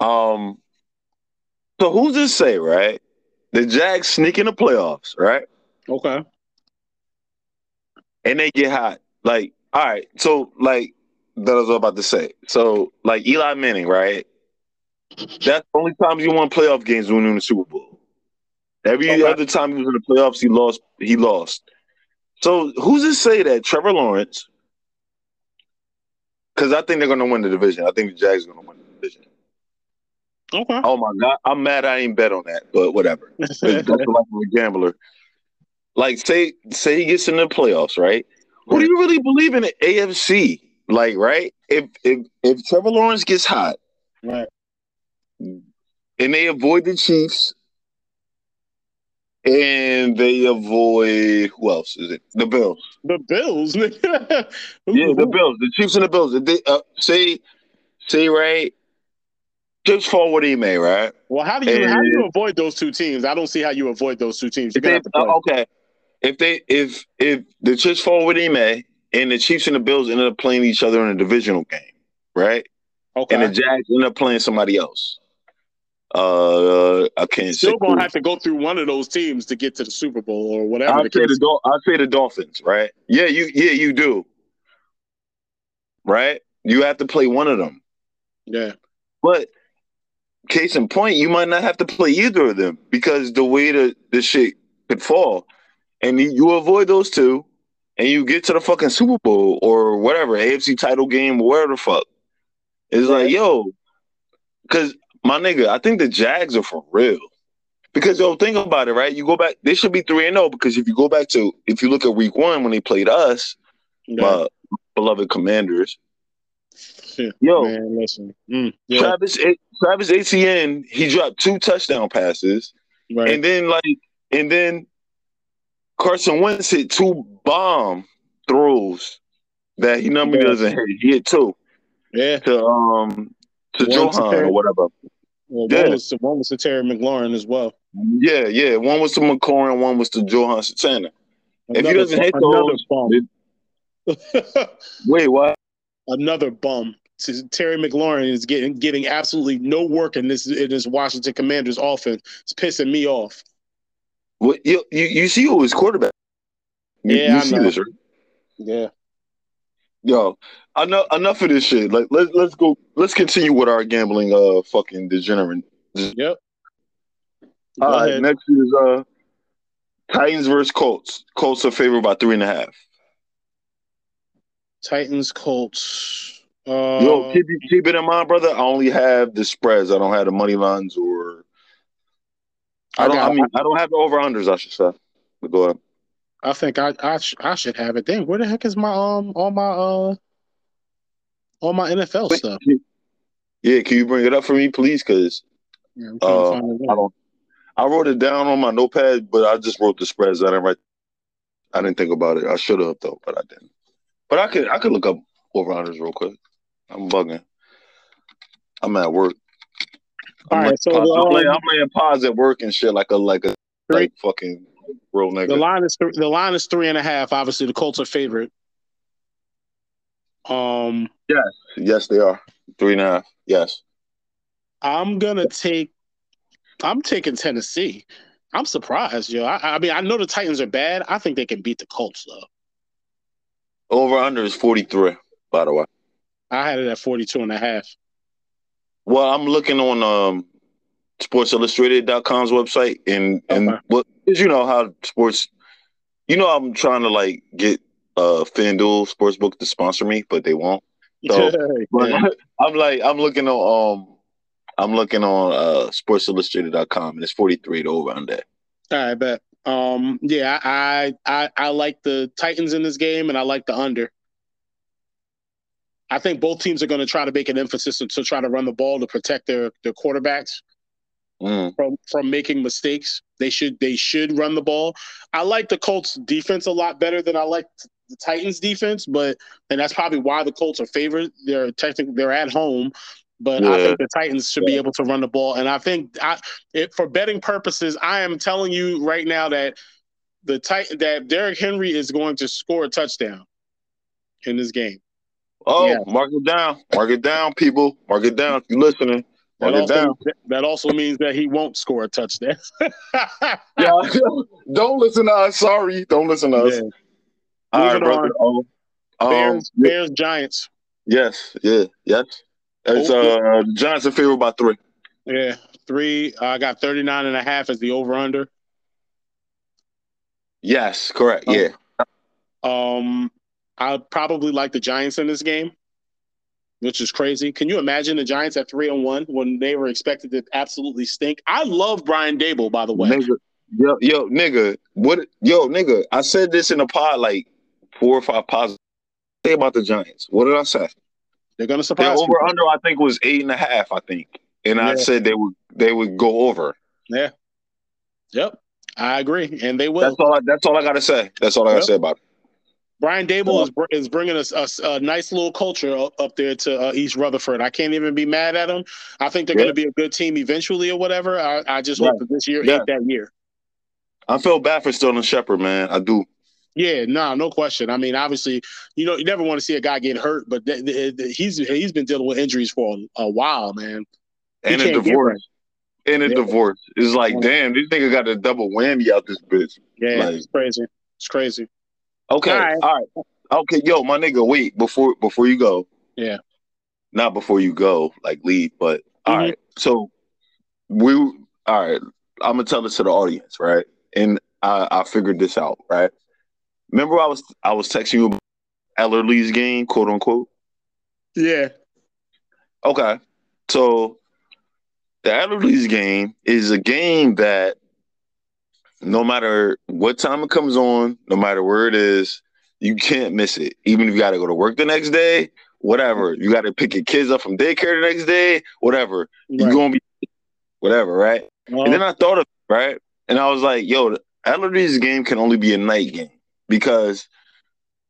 Um, so who's to say, right? The Jags sneak in the playoffs, right? Okay. And they get hot. Like, all right, so like that was what I was about to say. So like Eli Manning, right? That's the only time you won playoff games when you win the Super Bowl. Every Okay. other time he was in the playoffs, he lost. He lost. So who's to say that Trevor Lawrence? Because I think they're going to win the division. I think the Jags are going to win the division. Okay. Oh my god, I'm mad I ain't bet on that, but whatever. That's of a gambler. Like say say he gets in the playoffs, right? Who do you really believe in the AFC? Like, right? If if if Trevor Lawrence gets hot right. and they avoid the Chiefs and they avoid who else is it? The Bills. The Bills. *laughs* Yeah, the Bills. The Chiefs and the Bills. If they uh, say say right. What he may, right? Well, how do you how do you avoid those two teams? I don't see how you avoid those two teams. You're they, have to play. uh, okay, if they if if the Chiefs fall with him, and the Chiefs and the Bills ended up playing each other in a divisional game, right? okay. And the Jags end up playing somebody else. Uh, I can't say. Still gonna who. have to go through one of those teams to get to the Super Bowl or whatever the say the Dol- I'll say the Dolphins, right? Yeah, you yeah you do, right? You have to play one of them, yeah. but case in point, you might not have to play either of them because the way the the shit could fall, and you- avoid those two, and you get to the fucking Super Bowl or whatever AFC title game, whatever the fuck. It's like yo, because my nigga, I think the Jags are for real. Because yo, think about it, right? You go back, they should be three and zero. Because if you go back to, if you look at Week One when they played us, yeah. my beloved Commanders, Yeah. yo, Man, listen. Mm, yeah. Travis Travis Etienne, he dropped two touchdown passes. Right. And then like and then Carson Wentz hit two bomb throws that he normally doesn't hit. He hit two yeah. to um to One to Terry. or whatever. Well, Yeah. one was to, one was to Terry McLaurin as well. Yeah, yeah. One was to McLaurin, one was to Johan Satana. If he Another doesn't hit another those, bum. *laughs* Wait, what? another bum. Terry McLaurin is getting getting absolutely no work in this in this Washington Commanders offense. It's pissing me off. What you you, you see who his quarterback? You, Yeah, you I see know. this, right? Yeah. Yo, enough enough of this shit. Like let's let's go let's continue with our gambling uh fucking degenerate. Yep. Go All right, next is uh Titans versus Colts. Colts are favored by three and a half. Titans, Colts. Uh, Yo, keep, keep it in mind, brother. I only have the spreads. I don't have the money lines or I I don't. I, mean, I don't have the over unders. I should say. But go ahead. I think I I, sh- I should have it. Dang, where the heck is my um all my uh all my NFL Wait, stuff? Yeah, can you bring it up for me, please? Because Yeah, uh, it. I don't. I wrote it down on my notepad, but I just wrote the spreads. I didn't write. I didn't think about it. I should have though, but I didn't. But I could. I could look up over unders real quick. I'm bugging. I'm at work. I'm All right, so pods- I'm, laying, I'm laying at work and shit like a like a Three. like fucking real nigga. The line is th- the line is three and a half. Obviously, the Colts are favorite. Um, yes, they are three and a half. Yes. I'm gonna take. I'm taking Tennessee. I'm surprised, yo. I, I mean, I know the Titans are bad. I think they can beat the Colts, though. Over under is 43. By the way. I had it at 42 and a half. Well, I'm looking on um sportsillustrated.com's website and and Okay. what you know how sports you know I'm trying to like get uh FanDuel Sportsbook to sponsor me, but they won't. So, Yeah. I'm like, I'm looking on, um, I'm looking on uh, SportsIllustrated.com, and it's 43 to over under. All right, bet. Um, yeah, I, I I like the Titans in this game, and I like the under. I think both teams are going to try to make an emphasis to, try to run the ball to protect their their quarterbacks Mm. from from making mistakes. They should they should run the ball. I like the Colts defense a lot better than I like the Titans defense, but and that's probably why the Colts are favored. They're technically they're at home, but I think the Titans should be able to run the ball. And I think I it, for betting purposes, I am telling you right now that the Titan that Derrick Henry is going to score a touchdown in this game. Oh, Yeah. mark it down. Mark it down, people. Mark it down. If you're listening, That mark it also, down. that also means that he won't score a touchdown. *laughs* Yeah, *laughs* don't listen to us. Sorry, don't listen to us. Yeah. All right, brother. Um, um, Bears, Bears, Giants. yes, yeah, yes. It's uh, Giants are favored by three. Yeah, three. I got 39 and a half as the over under. Yes, correct. Oh. Yeah, Um, I probably like the Giants in this game, which is crazy. Can you imagine the Giants at three and one when they were expected to absolutely stink? I love Brian Daboll, by the way. nigga. Yo, yo, nigga. What? Yo, nigga. I said this in a pod like four or five positive. Say about the Giants. What did I say? They're The surprise over under I think was eight and a half. I think, and I said they would they would go over. Yeah. Yep, I agree, and they will. That's all. I, that's all I got to say. That's all I got to Yep. say about it. Brian Daboll is br- is bringing us us a nice little culture up, there to uh, East Rutherford. I can't even be mad at him. I think they're Yeah. going to be a good team eventually or whatever. I, I just hope that this year Yeah. ain't that year. I feel bad for Sterling Shepard, man. I do. Yeah, no, no question. I mean, obviously, you know, you never want to see a guy get hurt, but th- th- th- he's he's been dealing with injuries for a, a while, man. He And a divorce. And a Yeah. divorce. It's like, damn, this nigga got a double whammy out this bitch. Yeah, Like- it's crazy. It's crazy. Okay. All right. All right. Okay, yo, my nigga, wait, before before you go. Yeah. Not before you go, like leave, but all Mhm. right. So we all right, I'm gonna tell this to the audience, right? And I, I figured this out, right? Remember I was I was texting you about Ellerly's game, quote unquote. Yeah. Okay. So the Adderley's game is a game that no matter what time it comes on, no matter where it is, you can't miss it. Even if you got to go to work the next day, whatever. You got to pick your kids up from daycare the next day, whatever. You're going to be whatever, right? Uh, And then I thought of it, right? And I was like, yo, the game can only be a night game because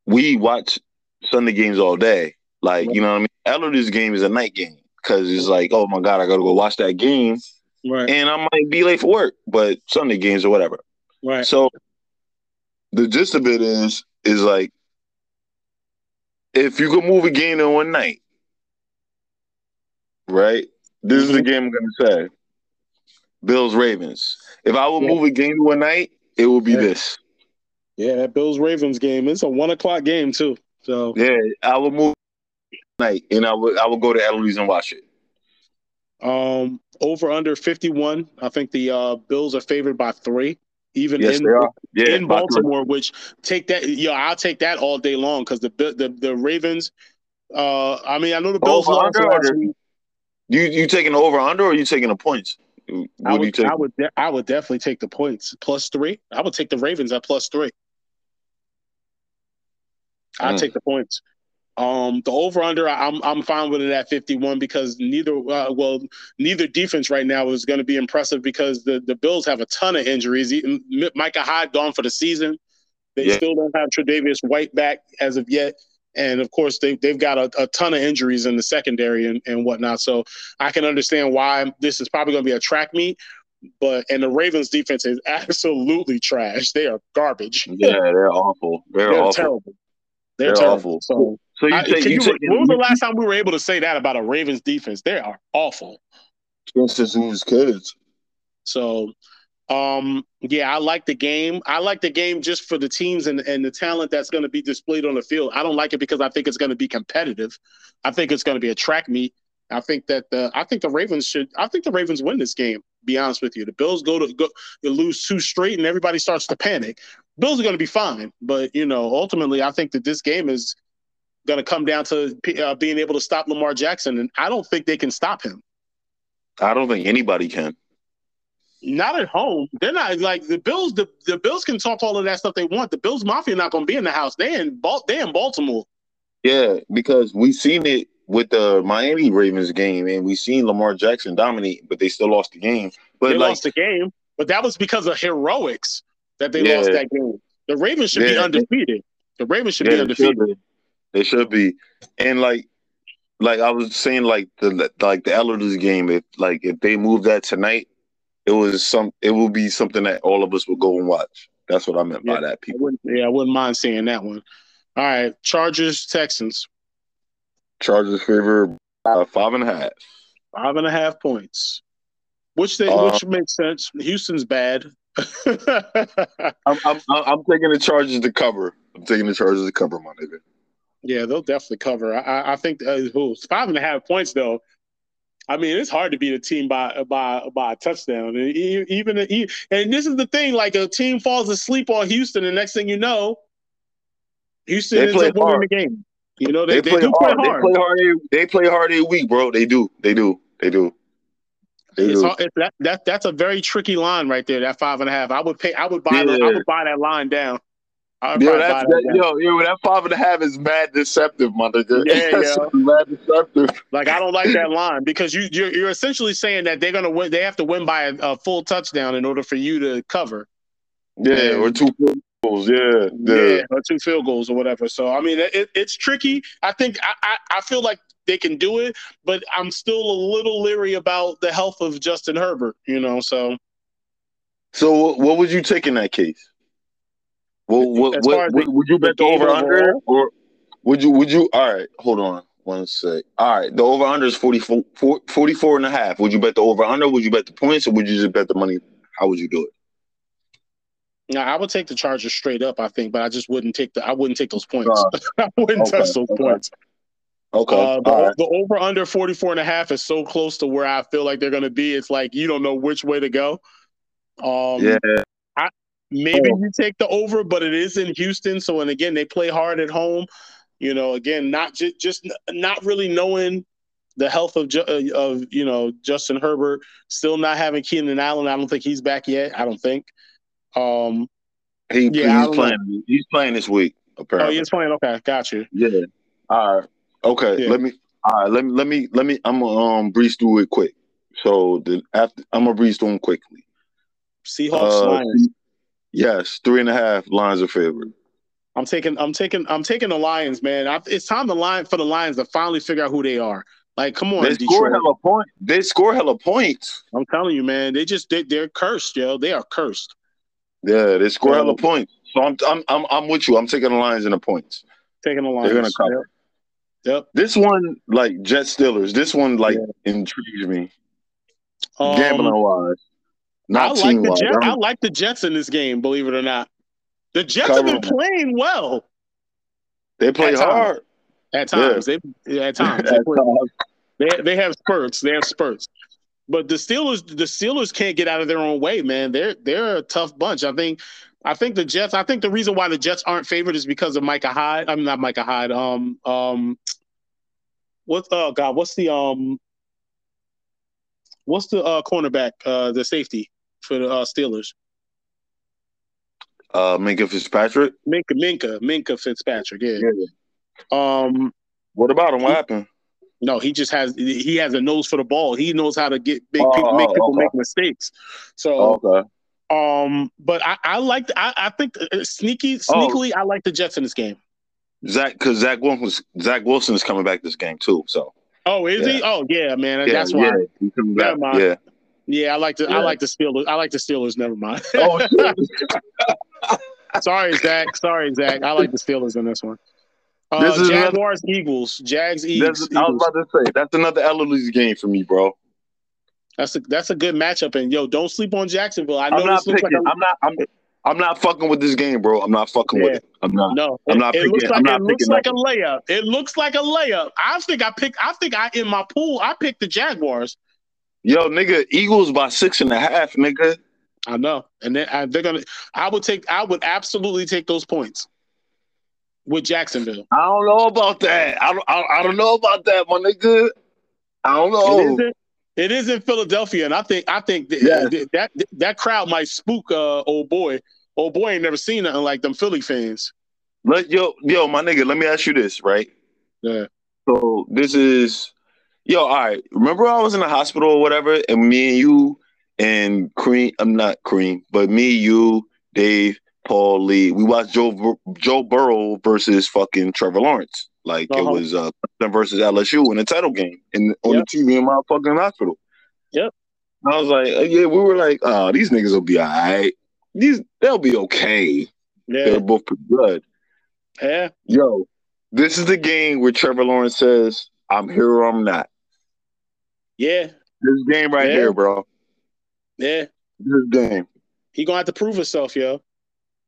we watch Sunday games all day. Like, you know what I mean? Adler's game is a night game because it's like, oh my God, I got to go watch that game right. and I might be late for work, but Sunday games or whatever. Right. So the gist of it is, is like, if you could move a game in one night, right? This is the game I'm to say. Bills Ravens. If I would Yeah. move a game to one night, it would be Yeah. this. Yeah, that Bills Ravens game. It's a one o'clock game too. So Yeah, I would move night, and I would I would go to Eloise and watch it. um over under fifty one. I think the uh Bills are favored by three. Even Yes, in. Yeah, in three. Baltimore, which take that yeah, I'll take that all day long because the the the Ravens uh I mean I know the Bills Over, lost under, last week. You you taking the over under or you taking the points? What I would, take? I would, de- I would definitely take the points plus three. I would take the Ravens at plus three. I'd Mm. take the points. Um, the over under, I'm I'm fine with it at 51 because neither, uh, well, neither defense right now is going to be impressive because the the Bills have a ton of injuries. Micah Hyde gone for the season. They Yeah. still don't have Tre'Davious White back as of yet. And of course, they, they've got a, a ton of injuries in the secondary and, and whatnot. So I can understand why this is probably going to be a track meet. But and the Ravens defense is *laughs* absolutely trash. They are garbage. Yeah, they're awful. They're, They're awful. terrible. They're, They're terrible. awful. So So you I- take you, you- taking when was the last time we were able to say that about a Ravens defense? They are awful. since we was kids. So, um, yeah, I like the game. I like the game just for the teams and, and the talent that's going to be displayed on the field. I don't like it because I think it's going to be competitive. I think it's going to be a track meet. I think that the I think the Ravens should. I think the Ravens win this game. Be honest with you, the Bills go to go you lose two straight and everybody starts to panic. Bills are going to be fine, but you know ultimately I think that this game is going to come down to uh, being able to stop Lamar Jackson, and I don't think they can stop him. I don't think anybody can. Not at home. They're not like the Bills. The, the Bills can talk all of that stuff they want. The Bills Mafia not going to be in the house. They in they in Baltimore. Yeah, because we've seen it with the Miami Ravens game, and we've seen Lamar Jackson dominate, but they still lost the game. But they like, lost the game, but that was because of heroics that they yeah. lost that game. The Ravens should yeah. be undefeated. The Ravens should yeah, be undefeated. They should be, and like, like I was saying, like the like the Elder's game. If like if they move that tonight, it was some. It will be something that all of us will go and watch. That's what I meant by that. People. I yeah, I wouldn't mind seeing that one. All right, Chargers Texans. Chargers favor uh, five and a half. Five and a half points, which they uh, which makes sense. Houston's bad. *laughs* I'm, I'm I'm taking the Chargers to cover. I'm taking the Chargers to cover, my nigga. Yeah, they'll definitely cover. I, I think uh, five and a half points though. I mean, it's hard to beat a team by by by a touchdown. And Even and this is the thing: like a team falls asleep on Houston, the next thing you know, Houston they ends winning the game. You know, they, they, play, they do hard. play hard. They play hard. They play hard a week, bro. They do. They do. They do. They it's. Hard, it's that, that that's a very tricky line right there. That five and a half. I would pay. I would buy. Yeah. The, I would buy that line down. Yo, that's, that, yo, yo, that five and a half is mad deceptive, my nigga. Yeah, *laughs* yeah. mad deceptive. Like I don't like that line because you you're, you're essentially saying that they're gonna win. They have to win by a, a full touchdown in order for you to cover. Yeah, and, or two goals. Yeah, yeah, yeah, or two field goals or whatever. So I mean, it, it's tricky. I think I, I, I feel like they can do it, but I'm still a little leery about the health of Justin Herbert. You know, so. So what would you take in that case? Well, what, what, what, would you bet the, over under, or would you would you? All right, hold on one sec. All right, the over under is 44, 44 and a half. Would you bet the over under? Would you bet the points, or would you just bet the money? How would you do it? No, I would take the Chargers straight up. I think, but I just wouldn't take the. I wouldn't take those points. Uh, *laughs* I wouldn't okay, touch those okay. points. Okay. Uh, the, right. the, over under 44 and a half is so close to where I feel like they're going to be. It's like you don't know which way to go. Um, yeah. Maybe oh. you take the over, but it is in Houston. So, and again, they play hard at home. You know, again, not just just not really knowing the health of uh, of you know Justin Herbert, still not having Keenan Allen. I don't think he's back yet. I don't think. Um, he, yeah, he's playing. Know. He's playing this week. Apparently, oh, he's playing. Okay, got you. Yeah. All right. Okay. Yeah. Let me. All right. Let me. Let me. Let me. I'm gonna um breeze through it quick. So the after I'm gonna breeze through them quickly. Seahawks. Uh, Lions. Yes, three and a half lines are favored. I'm taking. I'm taking. I'm taking the Lions, man. I, it's time the line for the Lions to finally figure out who they are. Like, come on, they Detroit. score hella points. They score hella points. I'm telling you, man. They just they, they're cursed, yo. They are cursed. Yeah, they score hella points. So I'm, I'm I'm I'm with you. I'm taking the Lions and the points. Taking the Lions. They're gonna cover. Yep. yep. This one, like Jet Steelers, this one like yeah. intrigues me. Um, Gambling wise. Not I like the Jets. I like the Jets in this game, believe it or not. The Jets have been playing well. They play at hard. Times. At times. Yeah. They *laughs* at times. at they, they, they have spurts. They have spurts. But the Steelers, the Steelers can't get out of their own way, man. They're they're a tough bunch. I think I think the Jets. I think the reason why the Jets aren't favored is because of Micah Hyde. I'm not Micah Hyde. Um um. What? Oh God, what's the um? What's the uh, cornerback? Uh, the safety for the uh, Steelers. Uh, Minkah Fitzpatrick. Minkah, Minkah, Minkah Fitzpatrick. Yeah. yeah. Um. What about him? What happened? No, he just has he has a nose for the ball. He knows how to get big people, make people okay. make mistakes. So okay. Um, but I, I like I, I think uh, sneaky oh. sneakily oh. I like the Jets in this game. Zach, because Zach Wilson Zach Wilson is coming back this game too. So. Oh, is yeah. he? Oh, yeah, man. Yeah, That's why. Yeah, he's coming back. Yeah. Yeah, I like the yeah. I like the Steelers. I like the Steelers. Never mind. oh, *laughs* sorry, Zach. Sorry, Zach. I like the Steelers in this one. Uh, this is Jaguars, another, Eagles, Jags, Eagles. I was about to say that's another Eloise game for me, bro. That's a that's a good matchup, and yo, don't sleep on Jacksonville. I know I'm not picking. Like I'm not. I'm, I'm not fucking with this game, bro. I'm not fucking yeah. with it. I'm not. No, I'm not it, picking. It looks like, I'm not it looks like a layup. It looks like a layup. I think I picked. I think I in my pool. I picked the Jaguars. Yo, nigga, Eagles by six and a half, nigga. I know, and then I, they're gonna. I would take. I would absolutely take those points. with Jacksonville. I don't know about that. I don't. I, I don't know about that, my nigga. I don't know. is in, it is in Philadelphia, and I think I think th- Yes. th- that that crowd might spook uh, old boy. Old boy ain't never seen nothing like them Philly fans. Let yo yo, my nigga. Let me ask you this, right? Yeah. So this is yo. All right. Remember, I was in the hospital or whatever, and me and you and Cream. I'm not Cream, but me, you, Dave, Paul, Lee. We watched Joe Joe Burrow versus fucking Trevor Lawrence. Like it Uh-huh. was uh versus LSU in a title game in on Yep. the TV in my fucking hospital. Yep. I was like, uh, yeah, we were like, oh, these niggas will be all right. These they'll be okay. Yeah, They're both pretty good. yeah, Yo, this is the game where Trevor Lawrence says, I'm here or I'm not. Yeah, This game right Yeah. here, bro. yeah. This game. He gonna have to prove himself, yo.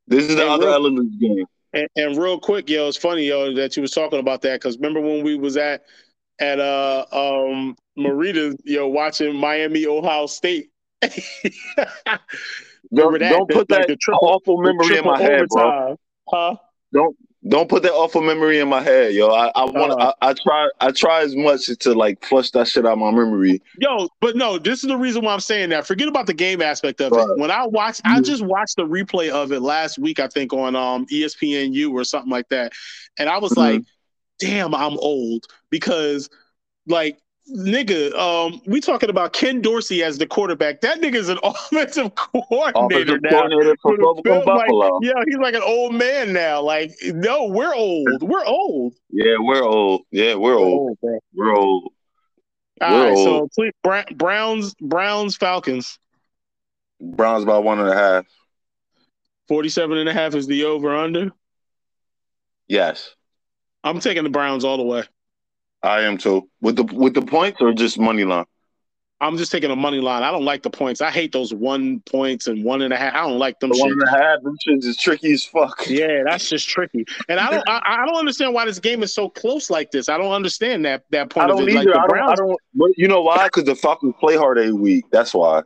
This is the other real- element of this game. And, and real quick, yo, it's funny, yo, that you was talking about that because remember when we was at at uh um Marita, yo, watching Miami Ohio State. *laughs* Don't, that? don't The- put that the triple- awful memory in my Triple head, bro. overtime. Huh? Don't put that awful memory in my head, yo. I, I want Uh-huh. I, I try I try as much to like flush that shit out of my memory. Yo, but no, this is the reason why I'm saying that. Forget about the game aspect of Right. it. When I watched, I just watched the replay of it last week, I think, on um ESPNU or something like that. And I was Mhm. like, damn, I'm old because like nigga, um, we talking about Ken Dorsey as the quarterback. That nigga's an *laughs* offensive coordinator Offensive now. coordinator for For Buffalo. Like, Yeah, he's like an old man now. Like, no, we're old. We're old. Yeah, we're old. Yeah, we're old. bro. We're old. All We're right, so old. Cle- Bra- Browns, Browns, Falcons. Browns by one and a half. 47 and a half is the over under. Yes. I'm taking the Browns all the way. I am too. With the with the points or just money line? I'm just taking a money line. I don't like the points. I hate those one points and one and a half. I don't like them The one and them shits is tricky as fuck. Yeah, that's just tricky. And I don't I, I don't understand why this game is so close like this. I don't understand that that point I of don't it. either. Like I don't. I don't. But you know why? Because the Falcons play hard every week. That's why.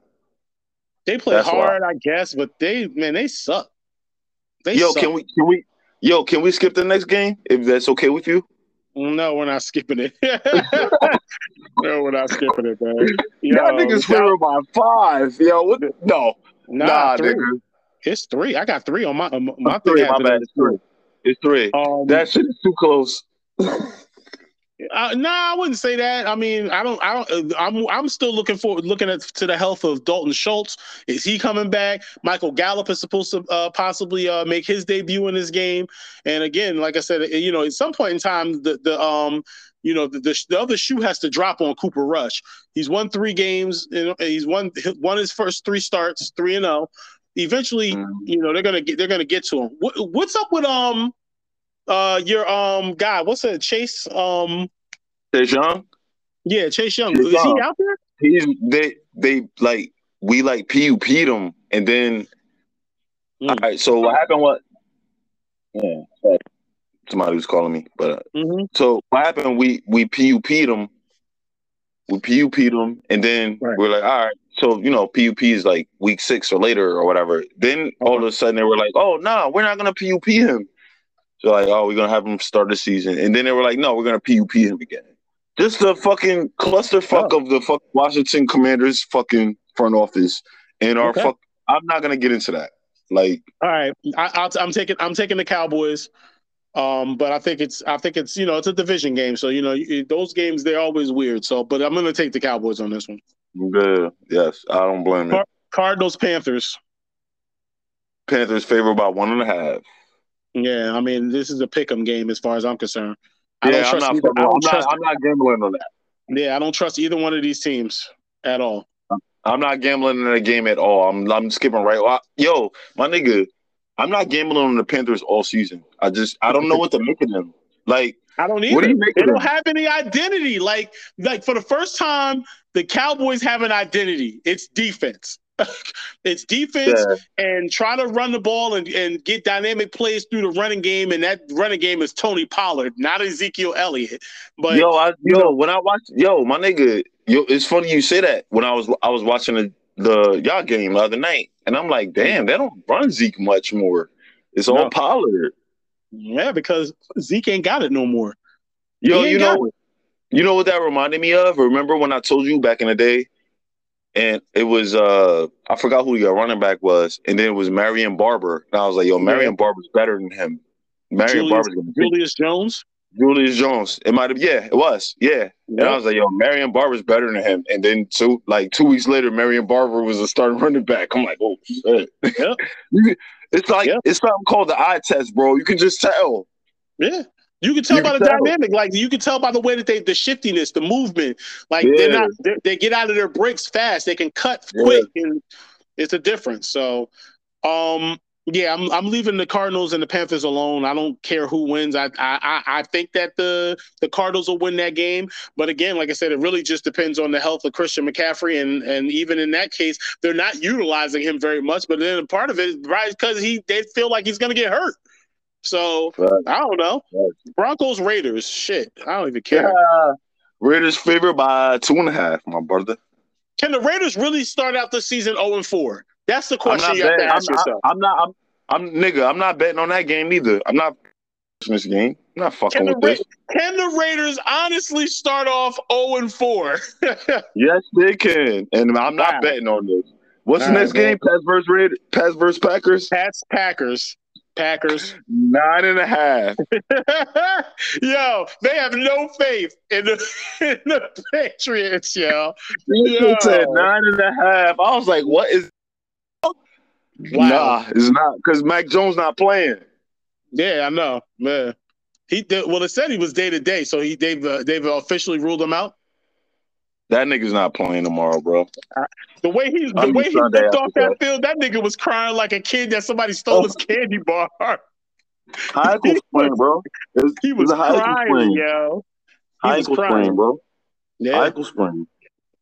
they play that's why. hard, I guess, but they man, they suck. They Yo, suck. can we? Can we? Yo, can we skip the next game if that's okay with you? No, we're not skipping it. *laughs* no, we're not skipping it, man. Yo, Y'all niggas y'all- by five. Yo, what? No, nah, nah, three. nigga. It's three. I got three on my um, my Three, thing. my bad. It's three. It's three. Um, That shit is too close. *laughs* Uh, no, I wouldn't say that. I mean, I don't. I don't. uh, I'm. I'm still looking forward, looking at to the health of Dalton Schultz. Is he coming back? Michael Gallup is supposed to uh, possibly uh, make his debut in this game. And again, like I said, you know, at some point in time, the the um, you know, the, the, the other shoe has to drop on Cooper Rush. He's won three games. You know, he's won won his first three starts, three and zero. Eventually, Mm. you know, they're gonna get they're gonna get to him. What, what's up with um, uh, your um guy? What's that? Chase um. Chase Young. Yeah, Chase Young. Chase Is he out there? He's they they like we like PUP'd him and then Mm. all right. So what happened? What? Yeah, somebody was calling me, but uh, Mm-hmm. So what happened? We we PUP'd him. We PUP'd him, and then Right. we're like, all right. So you know, PUP is like week six or later or whatever. Then all of a sudden they were like, oh no, we're not gonna PUP him. Like, oh, we're gonna have him start the season, and then they were like, no, we're gonna PUP him again. Just the fucking clusterfuck Oh. of the fuck Washington Commanders fucking front office and our Okay. fuck. I'm not gonna get into that. Like, All right, I, I'll, I'm taking I'm taking the Cowboys. Um, but I think it's I think it's you know it's a division game, so you know you- those games they're always weird. So, but I'm gonna take the Cowboys on this one. good. Yes, I don't blame you. Cardinals Panthers. Panthers favored by one and a half. Yeah, I mean this is a pick'em game as far as I'm concerned. I Yeah, don't I'm not, either, I'm, trust. I'm not gambling on that. Yeah, I don't trust either one of these teams at all. I'm not gambling in the game at all. I'm I'm skipping right. Yo, my nigga, I'm not gambling on the Panthers all season. I just I don't know what to make of them. Like, I don't either. What do you make they don't have any identity. Like, like for the first time, the Cowboys have an identity. It's defense. *laughs* it's defense yeah, and try to run the ball and, and get dynamic plays through the running game. And that running game is Tony Pollard, not Ezekiel Elliott. But yo, I yo when I watch yo my nigga, yo, it's funny you say that. When I was I was watching the the y'all game the other night, and I'm like, damn, they don't run Zeke much more. It's all No. Pollard. Yeah, because Zeke ain't got it no more. Yo, you know, you know what that reminded me of? Remember when I told you back in the day, and it was uh I forgot who your running back was, and then it was Marion Barber, and I was like, yo, Marion Barber's better than him. Marion Barber's Julius Jones. Julius Jones. It might have, yeah, it was, yeah. And I was like, yo, Marion Barber's better than him. And then two, like two weeks later, Marion Barber was a starting running back. I'm like, oh shit. Yep. *laughs* It's like Yep. it's something called the eye test, bro. You can just tell. Yeah. You can tell You by can the tell. dynamic, like you can tell by the way that they, the shiftiness, the movement, like they're not, they're, they get out of their breaks fast. They can cut Yeah. quick, and it's a difference. So, um, yeah, I'm I'm leaving the Cardinals and the Panthers alone. I don't care who wins. I I I- I think that the the Cardinals will win that game, but again, like I said, it really just depends on the health of Christian McCaffrey, and and even in that case, they're not utilizing him very much. But then part of it, is right, because he they feel like he's going to get hurt. So Right. I don't know. Right. Broncos Raiders, shit, I don't even care. Yeah. Raiders favored by two and a half, my brother. Can the Raiders really start out the season zero and four? That's the question not you have to betting. I'm, ask yourself. I'm not. I'm, I'm nigga. I'm not betting on that game either. I'm not this game. I'm not fucking with Ra- this. can the Raiders honestly start off zero and four? *laughs* Yes, they can, and I'm not Wow. betting on this. What's All the next bro. game? Pats versus Raiders. Pats versus Packers. Pats Packers. Packers. Nine and a half. *laughs* yo, they have no faith in the, *laughs* in the Patriots, yo. Yo. said nine and a half. I was like, what is? Wow. Nah, it's not because Mac Jones not playing. Yeah, I know. Man. He did, well. It said he was day to day, so he they've uh, they've officially ruled him out. That nigga's not playing tomorrow, bro. The way he the way he Sunday stepped off that that. field, that nigga was crying like a kid that somebody stole Oh. his candy bar. *laughs* High ankle *laughs* sprain, bro. He was it's a high ankle crying, sprain. yo. He High ankle sprain, bro. High Yeah. ankle sprain.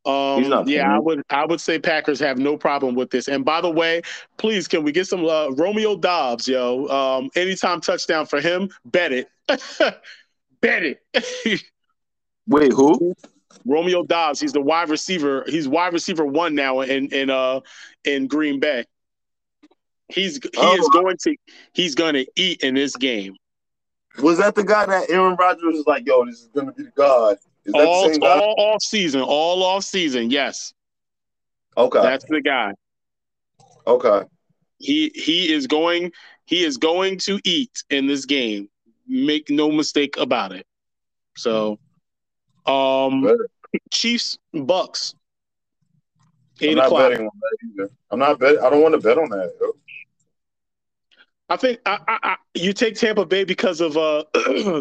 He's Um, yeah. I would I would say Packers have no problem with this. And by the way, please can we get some uh, Romeo Doubs, yo? Um, anytime touchdown for him, bet it. *laughs* bet it. Wait, who? Romeo Doubs, he's the wide receiver. He's wide receiver one now in in uh in Green Bay. He's he Oh. is going to he's going to eat in this game. Was that the guy that Aaron Rodgers was like, yo, this is gonna be the god? Is that All the same guy? all off season, all off season. Yes, Okay. that's the guy. okay. He he is going he is going to eat in this game. Make no mistake about it. So, um, Chiefs Bucks. I'm not o'clock. betting on that either. I'm not bet. I don't want to bet on that. Yo. I think I, I, I, you take Tampa Bay because of uh *clears throat*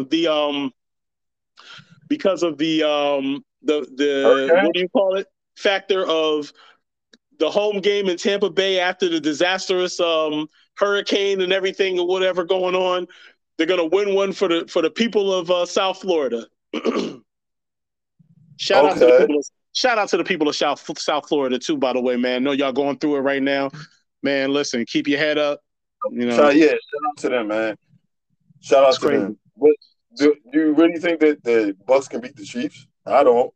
the um because of the um the the Hurricane? what do you call it factor of the home game in Tampa Bay after the disastrous um hurricane and everything or whatever going on. They're gonna win one for the for the people of uh, South Florida. *clears throat* shout out to the people. Of, shout out to the people of South South Florida too. By the way, man, know y'all going through it right now. Man, listen, keep your head up. You know, Shout, yeah, shout out to them, man. Shout out It's to crazy. them. What do, do you really think that the Bucks can beat the Chiefs? I don't.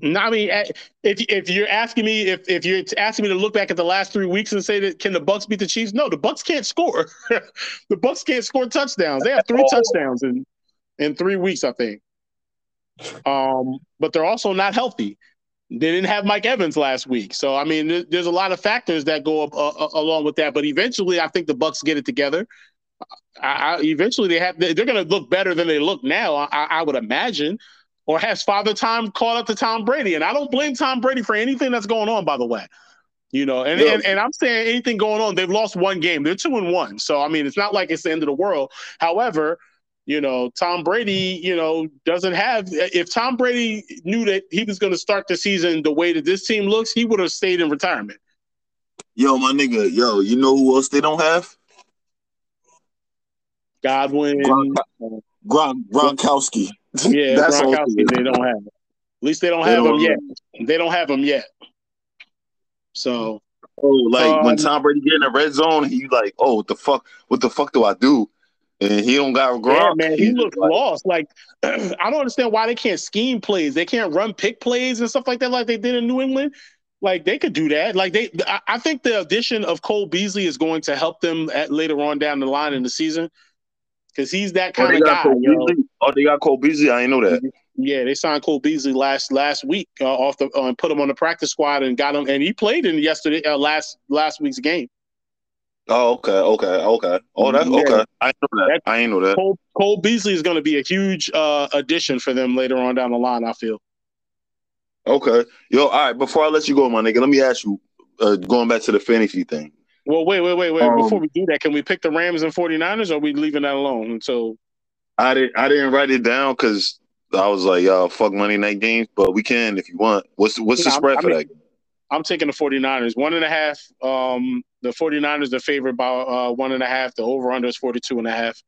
No, I mean, eh, if if you're asking me if if you're asking me to look back at the last three weeks and say that can the Bucks beat the Chiefs? No, the Bucks can't score. *laughs* the Bucks can't score touchdowns. They have three Oh. touchdowns in in three weeks, I think. Um, but they're also not healthy. They didn't have Mike Evans last week, so I mean, there- there's a lot of factors that go up uh, uh, along with that. But eventually, I think the Bucks get it together. I, I, eventually, they have they're going to look better than they look now. I, I would imagine or has Father Time caught up to Tom Brady? And I don't blame Tom Brady for anything that's going on, by the way. You know, and, Yeah. and, and I'm saying anything going on, they've lost one game. They're two and one. So I mean, it's not like it's the end of the world. However, you know, Tom Brady, you know, doesn't have if Tom Brady knew that he was going to start the season the way that this team looks, he would have stayed in retirement. Yo, my nigga, yo, you know who else they don't have? Godwin, Gronk- Gron- Gronkowski. *laughs* yeah, That's. Gronkowski, they don't have. Him. At least they don't They have don't him yet. They don't have him yet. So Oh, like Um, when Tom Brady get in the red zone, he like, oh, what the fuck? What the fuck do I do? And he don't got Gronk. Yeah, man, he looks like, lost. Like *clears throat* I don't understand why they can't scheme plays. They can't run pick plays and stuff like that, like they did in New England. Like they could do that. Like they, I, I think the addition of Cole Beasley is going to help them at later on down the line in the season. because he's that Oh, kind they of guy. Cole yo. Beasley. Oh, they got Cole Beasley. I didn't know that. Yeah, they signed Cole Beasley last last week uh, off the uh, and put him on the practice squad and got him and he played in yesterday uh, last last week's game. Oh, okay, okay, okay. Oh, that Yeah. okay. I know that. I ain't know that. Cole, Cole Beasley is going to be a huge uh, addition for them later on down the line. I feel. Okay. Yo, all right. Before I let you go, my nigga, let me ask you. Uh, going back to the fantasy thing. Well, wait, wait, wait, wait. Um, Before we do that, can we pick the Rams and 49ers or are we leaving that alone until I didn't. I didn't write it down because I was like, "Yo, fuck Monday night games," but we can if you want. What's what's the spread I for that? game? I'm taking the 49ers. One and a half. Um, the 49ers are favored by uh, one and a half. The over under is 42 and a half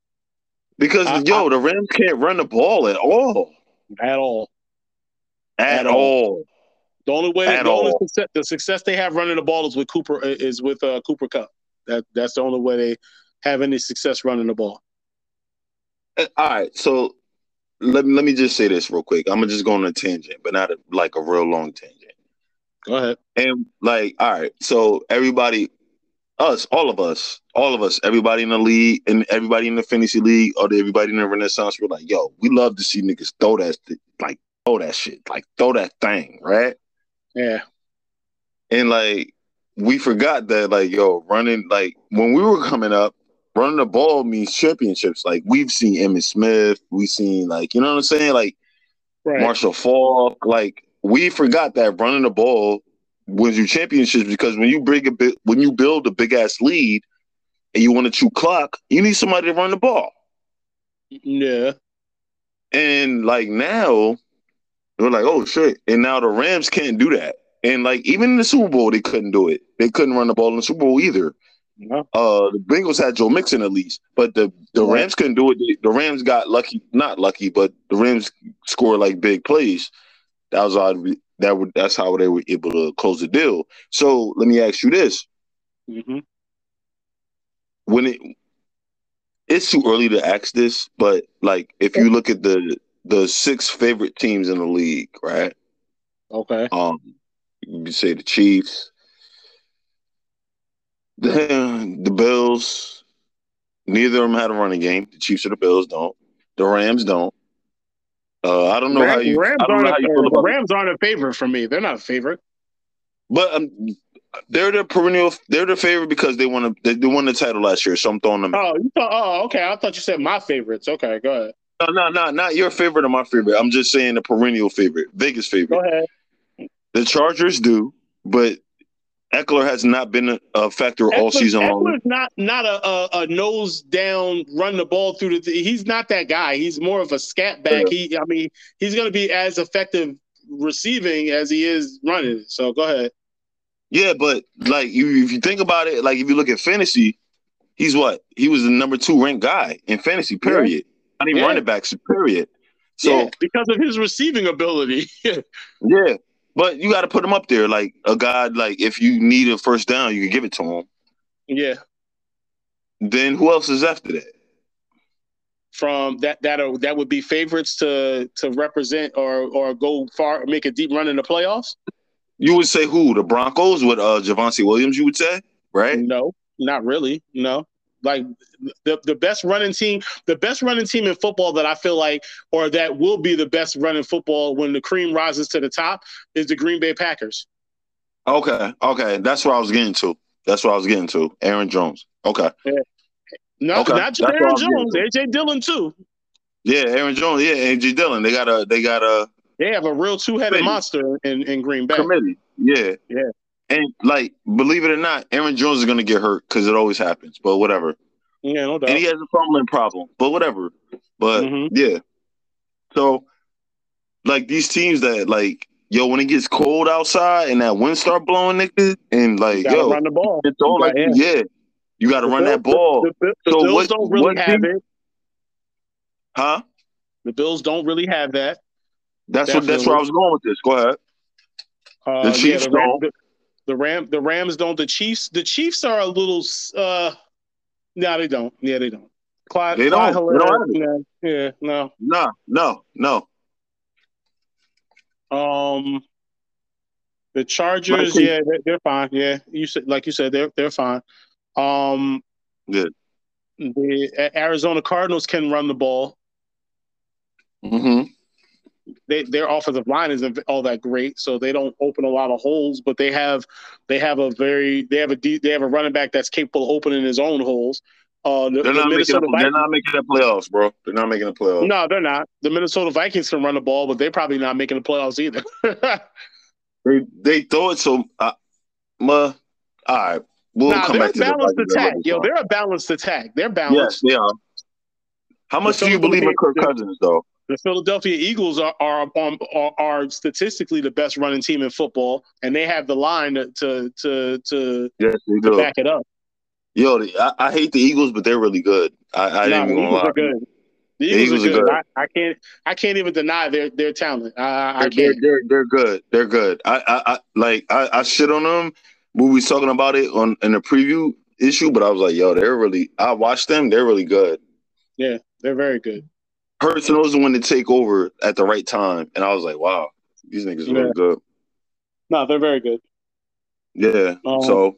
Because I- yo, the Rams can't run the ball at all. at all. At, At all. all. The only way, At the only success, the success they have running the ball is with Cooper is with uh, Cooper Kupp. That that's the only way they have any success running the ball. Uh, All right, so let me let me just say this real quick. I'm gonna just go on a tangent, but not a, like a real long tangent. Go ahead. And like, all right, so everybody, us, all of us, all of us, everybody in the league and everybody in the fantasy league or everybody in the Renaissance, we're like, yo, we love to see niggas throw that, like, throw that shit, like, throw that thing, right? Yeah. And like, we forgot that, like, yo, running, like, when we were coming up, running the ball means championships. Like, we've seen Emmitt Smith, we've seen, like, you know what I'm saying? Like, Right. Marshall Faulk. Like we forgot that running the ball wins you championships because when you bring a bit when you build a big ass lead and you want to chew clock, you need somebody to run the ball. Yeah. And like now, we're like, oh shit. And now the Rams can't do that. And like even in the Super Bowl, they couldn't do it. They couldn't run the ball in the Super Bowl either. Uh, the Bengals had Joe Mixon at least, but the the Rams couldn't do it. The, the Rams got lucky, not lucky, but the Rams scored like big plays. That was how that would that's how they were able to close the deal. So let me ask you this: hmm when it it's too early to ask this, but like if you look at the the six favorite teams in the league, right? Okay. Um, you say the Chiefs, the, the Bills. Neither of them had a running game. The Chiefs or the Bills don't. The Rams don't. Uh, I don't know how you. Rams aren't how a, you about. Rams aren't a favorite for me. They're not a favorite. But um, they're the perennial. They're the favorite because they won. A, they, they won the title last year, so I'm throwing them. Oh, you thought, oh, okay. I thought you said my favorites. Okay, go ahead. No, no, no, not your favorite or my favorite. I'm just saying the perennial favorite, Vegas favorite. Go ahead. The Chargers do, but Ekeler has not been a, factor all Ekeler- season long. Ekeler's not not a, a, a nose down, run the ball through the. He's not that guy. He's more of a scat back. He, I mean, he's going to be as effective receiving as he is running. So go ahead. Yeah, but like you, if you think about it, like if you look at fantasy, he's what? He was the number two ranked guy in fantasy. Period. Not even Yeah. running backs. Period. So yeah, because of his receiving ability. *laughs* yeah, but you got to put him up there, like a guy. Like if you need a first down, you can give it to him. yeah, Then who else is after that? from that that are, that would be favorites to to represent or or go far, make a deep run in the playoffs. You would say who? The Broncos with uh Javonte Williams. You would say, right? No, not really. No. Like the the best running team, the best running team in football that I feel like, or that will be the best running football when the cream rises to the top, is the Green Bay Packers. Okay, okay, that's what I was getting to. That's what I was getting to. Aaron Jones. Okay, No, Okay, not just that's Aaron Jones, AJ Dillon too. yeah, Aaron Jones. Yeah, AJ Dillon. They got a they got a They have a real two headed Committee. monster in, in Green Bay. committee. Yeah, Yeah. And like, believe it or not, Aaron Jones is gonna get hurt because it always happens. But whatever. Yeah, no doubt. And he has a fumbling problem. But whatever. But Mhm. yeah. So, like these teams that like, yo, when it gets cold outside and that wind start blowing, nigga, and like, yo, run the ball. it's all like, Yeah. yeah, you got to run that ball, The, the, the So Bills what- don't really what have team- it. huh? The Bills don't really have that. That's what. That's where I was going with this. Go ahead. Uh, The Chiefs yeah, the, don't. The, Ram the Rams don't. The Chiefs the Chiefs are a little. uh No, they don't. Yeah, they don't. Clyde, They Clyde don't. They don't no, yeah, no. No, no, no. Um, the Chargers, yeah, they're, they're fine. Yeah, you said like you said, they're they're fine. Um, Good. The Arizona Cardinals can run the ball. Mm-hmm. They, their offensive line isn't all that great, so they don't open a lot of holes. But they have they have a very they have a de- they have a running back that's capable of opening his own holes. Uh, the, They're the not making. The, they're not making the playoffs, bro. They're not making the playoffs. No, they're not. The Minnesota Vikings can run the ball, but they're probably not making the playoffs either. *laughs* They they throw it so. Uh, ma, all right, we'll nah, come they're back a to the balanced attack. Yo, they're a balanced attack. They're balanced. Yes, they are. How much do you believe in Kirk Cousins, though? The Philadelphia Eagles are are, um, are are statistically the best running team in football, and they have the line to to to, to Yes, do. back it up. Yo, I, I hate the Eagles, but they're really good. I, I Nah, ain't the even gonna Eagles lie. are good. The The Eagles, Eagles are are good. I, I can't I can't even deny their their talent. I, I They're, can't. they're, they're good. They're good. I, I, I like I, I shit on them when we was talking about it on in the preview issue, but I was like, yo, they're really. I watched them. They're really good. Yeah, they're very good. Hurts knows one to take over at the right time, and I was like, wow, these niggas are Yeah. really good. No, they're very good. Yeah. Um, so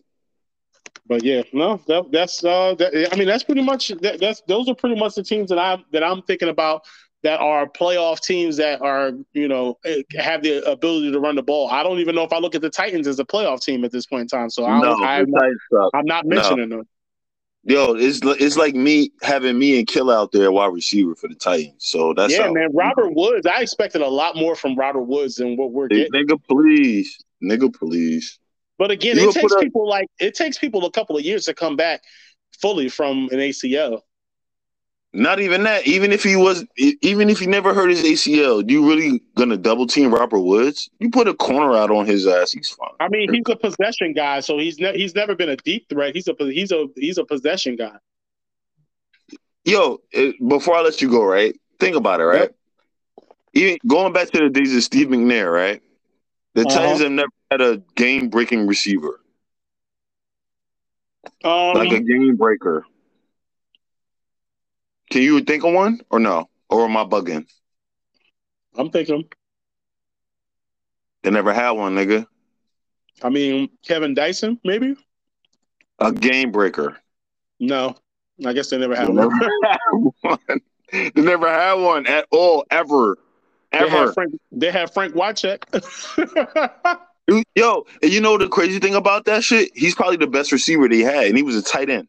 But yeah, no, that, that's uh, that, I mean, that's pretty much that, that's those are pretty much the teams that I'm that I'm thinking about that are playoff teams that are you know eh, have the ability to run the ball. I don't even know if I look at the Titans as a playoff team at this point in time. So I no, I'm, the not, not No. mentioning them. Yo, it's it's like me having me and Kill out there wide receiver for the Titans. So that's yeah, man, Robert Woods. I expected a lot more from Robert Woods than what we're Hey, getting. nigga, please, nigga, please. But again, You it takes people like it takes people a couple of years to come back fully from an ACL. Not even that. Even if he was, even if he never hurt his ACL, you really gonna double team Robert Woods? You put a corner out on his ass, he's fine. I mean, he's a possession guy, so he's ne- he's never been a deep threat. He's a he's a he's a possession guy. Yo, eh, before I let you go, right? Think about it, right? Even going back to the days of Steve McNair, right? The Uh-huh. Titans have never had a game breaking receiver, Um, like a game breaker. Can you think of one or no? Or am I bugging? I'm thinking. They never had one, nigga. I mean, Kevin Dyson, maybe. A game breaker. No, I guess they never They had never one. had one. They never had one at all, ever, They had ever. Frank. They had Frank Wycheck. *laughs* Yo, and you know the crazy thing about that shit? He's probably the best receiver they had, and he was a tight end.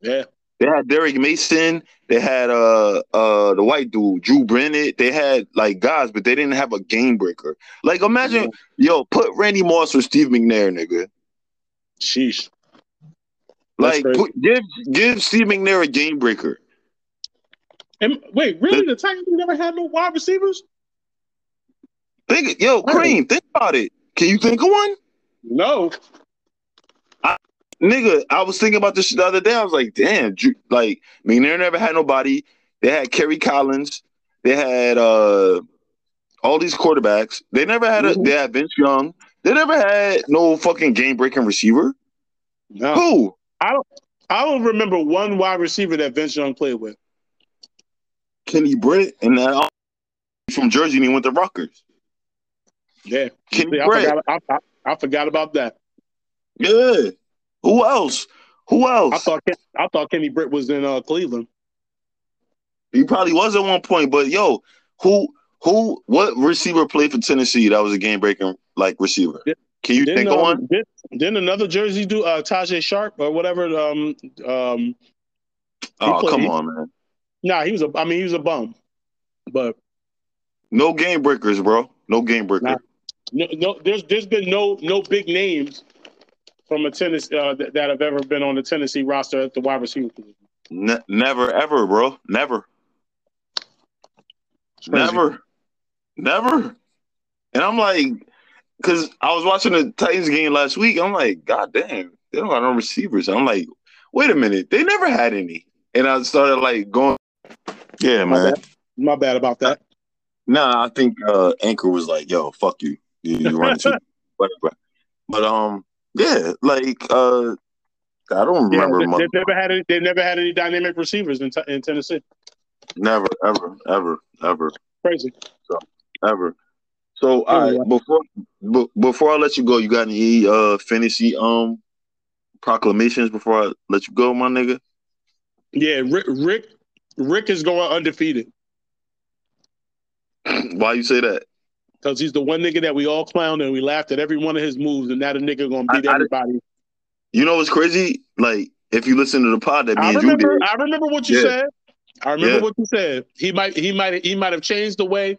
yeah, They had Derrick Mason. They had uh uh the white dude, Drew Bennett. They had like guys, but they didn't have a game breaker. Like imagine, yo, put Randy Moss or Steve McNair, nigga. sheesh. That's Like put, give give Steve McNair a game breaker. And wait, really? The Titans never had no wide receivers? Think, yo, Cream, think about it. Can you think of one? No. Nigga, I was thinking about this the other day. I was like, damn, Drew, like McNair never had nobody. They had Kerry Collins. They had uh all these quarterbacks. They never had a. Mhm. They had Vince Young. They never had no fucking game breaking receiver. No. Who? I don't I don't remember one wide receiver that Vince Young played with. Kenny Britt and that from Jersey. And he went to Rutgers. Yeah. Kenny See, I, forgot, I, I, I forgot about that. Yeah. Who else? Who else? I thought I thought Kenny Britt was in uh, Cleveland. he probably was at one point, but yo, who? Who? What receiver played for Tennessee that was a game breaking like receiver? Can you Didn't, think of um, one? did, didn't another Jersey do uh, Tajae Sharpe or whatever? Um, um, Oh, played- come he- on, man. nah, he was a. I mean, he was a bum, but No game breakers, bro. No game breaker. Nah. no, no there's there's been no no big names from a tennis uh, that, that have ever been on the Tennessee roster at the wide receiver position. Ne- never, ever, bro. Never, never, never. And I'm like, because I was watching the Titans game last week. I'm like, God damn, they don't got no receivers. I'm like, wait a minute, they never had any. And I started like going, yeah, My man. bad. My bad about that. Nah, I think uh, Anchor was like, "Yo, fuck you, you, you run too, whatever." But um, yeah, like uh, I don't Yeah, remember. they, much. have never had any. They've never had any dynamic receivers in, t- in Tennessee. Never, ever, ever, ever, Crazy. So, ever. So, Anyway. right, before b- before I let you go, you got any uh fantasy um proclamations before I let you go, my nigga? Yeah, Rick, Rick, Rick is going undefeated Why you say that? Because he's the one nigga that we all clowned and we laughed at every one of his moves, and now the nigga gonna beat I- I- everybody. You know what's crazy? Like if you listen to the pod that me I and you remember. did, I remember what you Yeah. said. I remember Yeah. what you said. He might. He might. He might have changed the way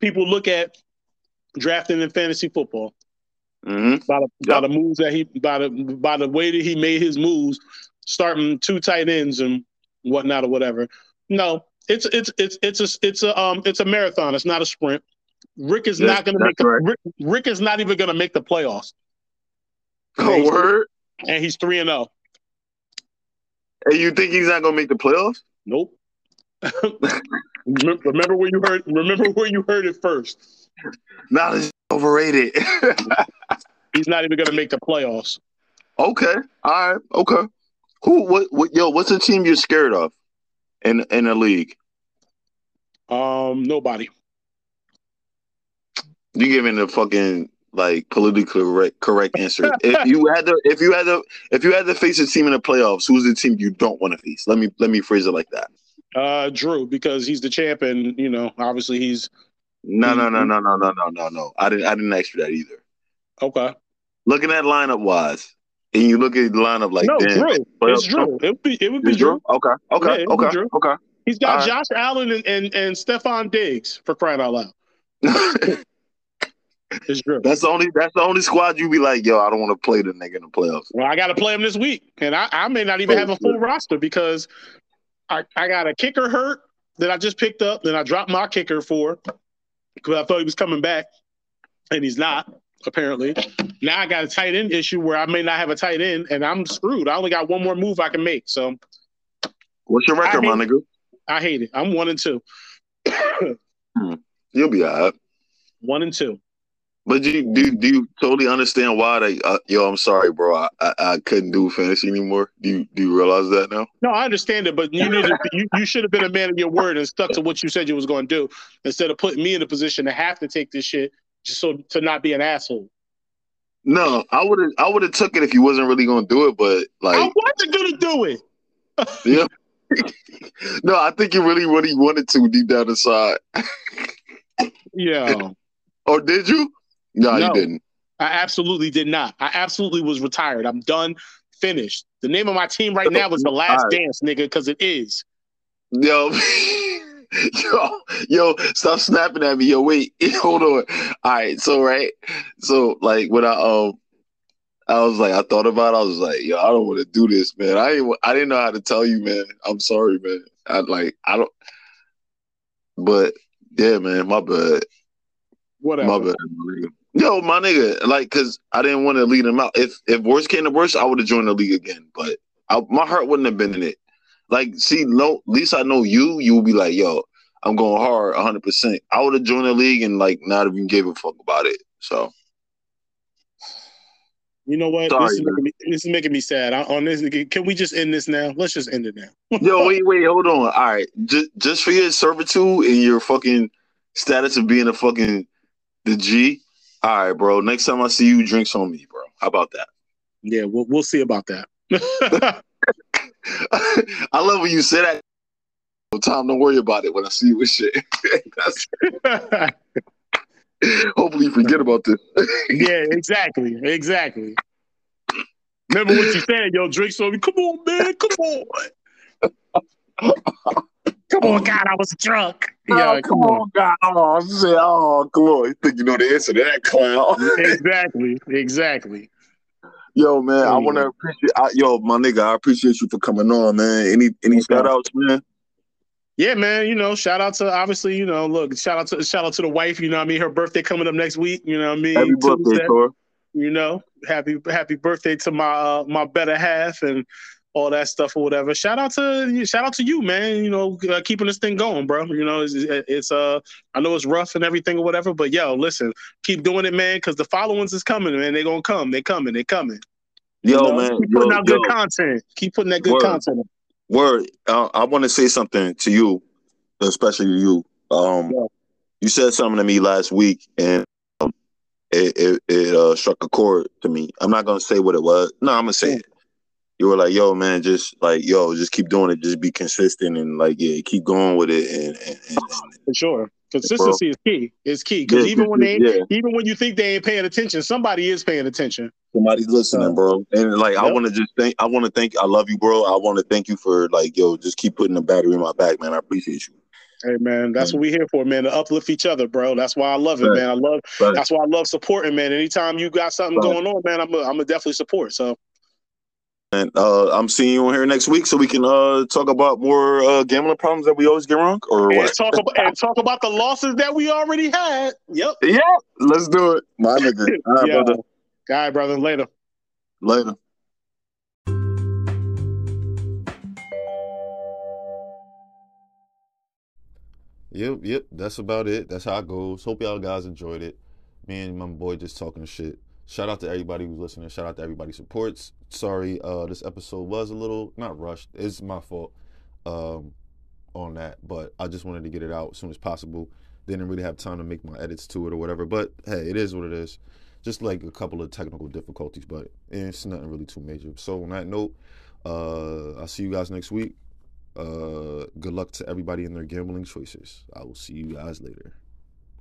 people look at drafting in fantasy football hmm by the by the moves that he by the by the way that he made his moves, starting two tight ends and whatnot or whatever. No, it's it's it's it's a it's a um it's a marathon. It's not a sprint. Rick is not going to make the right. Rick, Rick is not even going to make the playoffs, oh word. and he's three and zero. And you think he's not gonna make the playoffs? Nope. *laughs* Remember where you heard. Remember where you heard it first. Nah, this overrated. *laughs* He's not even going to make the playoffs. okay, all right, okay. Who? What? What? Yo, what's the team you're scared of in in the league? Um, nobody. You giving the fucking like politically correct correct answer. if you *laughs* had to, if you had to, if you had to face a team in the playoffs, who's the team you don't want to face? Let me let me phrase it like that. Uh, Drew, because he's the champ, and you know, obviously he's No, no, no, no, no, no, no, no, no. I didn't. I didn't ask you that either. okay. Looking at lineup wise, and you look at the lineup like, no, damn, Drew. It's Drew. It would be. It would be Drew. Drew. Okay, okay, be okay, Drew. okay. He's got All right. Josh Allen and and, and Stefon Diggs for crying out loud. *laughs* It's Drew. that's the only. That's the only squad you be like, yo, I don't want to play the nigga in the playoffs. Well, I got to play him this week, and I, I may not even Oh, have a full good. roster because I, I got a kicker hurt that I just picked up. Then I dropped my kicker for because I thought he was coming back, and he's not apparently. Now I got a tight end issue where I may not have a tight end, and I'm screwed. I only got one more move I can make, so What's your record, my nigga? I hate it. I'm one and two, You'll be alright. one and two. But do you, do do you totally understand why they? Uh, yo, I'm sorry, bro. I, I I couldn't do fantasy anymore. Do you do you realize that now? No, I understand it, but you need to, you, you should have been a man of your word and stuck to what you said you was going to do instead of putting me in a position to have to take this shit just so to not be an asshole. No, I would have I would have took it if you wasn't really gonna do it, but like I wasn't gonna do it. *laughs* *laughs* yeah. no, I think you really really wanted to deep down inside. Yeah, *laughs* Or did you? No, No. you didn't. I absolutely did not. I absolutely was retired. I'm done, finished. The name of my team right now is The Last. Dance, nigga, because it is. Yo, *laughs* yo, yo, stop snapping at me. Yo, wait, *laughs* hold on. All right, so right, so like when I um, I was like, I thought about, it, I was like, yo, I don't want to do this, man. I ain't, I didn't know how to tell you, man. I'm sorry, man. I like, I don't. But yeah, man, my bad, Whatever. my bad. Yo, my nigga, like, cause I didn't want to lead him out. If if worst came to worst, I would have joined the league again, but I, my heart wouldn't have been in it. Like, see, no, at least I know you. You will be like, yo, I'm going hard 100%. I would have joined the league and, like, not even gave a fuck about it. So, You know what? Sorry, this, is making me, this is making me sad. I, on this, can we just end this now? Let's just end it now. *laughs* yo, wait, wait, hold on. All right. Just, just for your servitude and your fucking status of being a fucking the G. All right, bro. Next time I see you, drinks on me, bro. How about that? Yeah, we'll we'll see about that. *laughs* I love when you say that. Tom, don't worry about it when I see you with shit. *laughs* *laughs* Hopefully you forget about this. yeah, exactly, exactly. Remember what you said, yo, drinks on me. Come on, man, come on. Come on, God, I was drunk. Yeah, oh, come on, God. Oh, shit. Oh, come on. You think you know the answer to that clown. exactly, exactly. yo, man, I want to go. appreciate, I, yo, my nigga, I appreciate you for coming on, man. Any any Okay. shout outs, man? Yeah, man. You know, shout out to obviously, you know, look, shout out to shout out to the wife. You know, I mean, her birthday coming up next week. You know, I mean, Happy birthday. Tor. you know happy happy birthday to my uh, my better half and all that stuff or whatever shout out to shout out to you man you know uh, keeping this thing going bro you know it's, it's uh i know it's rough and everything or whatever but yo listen keep doing it man because the followings is coming man they gonna come they coming they coming Yo, You know? man. keep putting yo, out good content keep putting that good Word. content Word. Uh, I want to say something to you, especially to you. Um, Yeah. you said something to me last week, and um, it it, it uh, struck a chord to me. I'm not gonna say what it was. No, I'm gonna say Yeah. it. You were like, "Yo, man, just like yo, just keep doing it, just be consistent and like yeah, keep going with it." And, and, and, and ah, For sure. Consistency is key. Is key. Because Yeah, even when they yeah. even when you think they ain't paying attention, somebody is paying attention. somebody's listening, bro. And like, I want to just thank, I want to thank, I love you, bro. I want to thank you for like, yo, just keep putting the battery in my back, man. I appreciate you. Hey man, that's what we here for, man. To uplift each other, bro. That's why I love it, Right. man. I love Right. that's why I love supporting, man. Anytime you got something Right. going on, man, I'm a, I'm a definitely support. So And uh, I'm seeing you on here next week so we can uh talk about more uh gambling problems that we always get wrong, or and what? talk about and talk about the losses that we already had. Yep. Yep. let's do it, my nigga. *laughs* All right, Yeah. brother. All right, brother. Later. Later. Yep, yep. That's about it. That's how it goes. Hope y'all guys enjoyed it. Me and my boy just talking shit. Shout out to everybody who's listening. Shout out to everybody supports. Sorry, uh, this episode was a little not rushed. It's my fault um, on that, but I just wanted to get it out as soon as possible. Didn't really have time to make my edits to it or whatever. But hey, it is what it is. Just like a couple of technical difficulties, but it's nothing really too major. So on that note, uh, I'll see you guys next week. Uh, good luck to everybody in their gambling choices. I will see you guys later.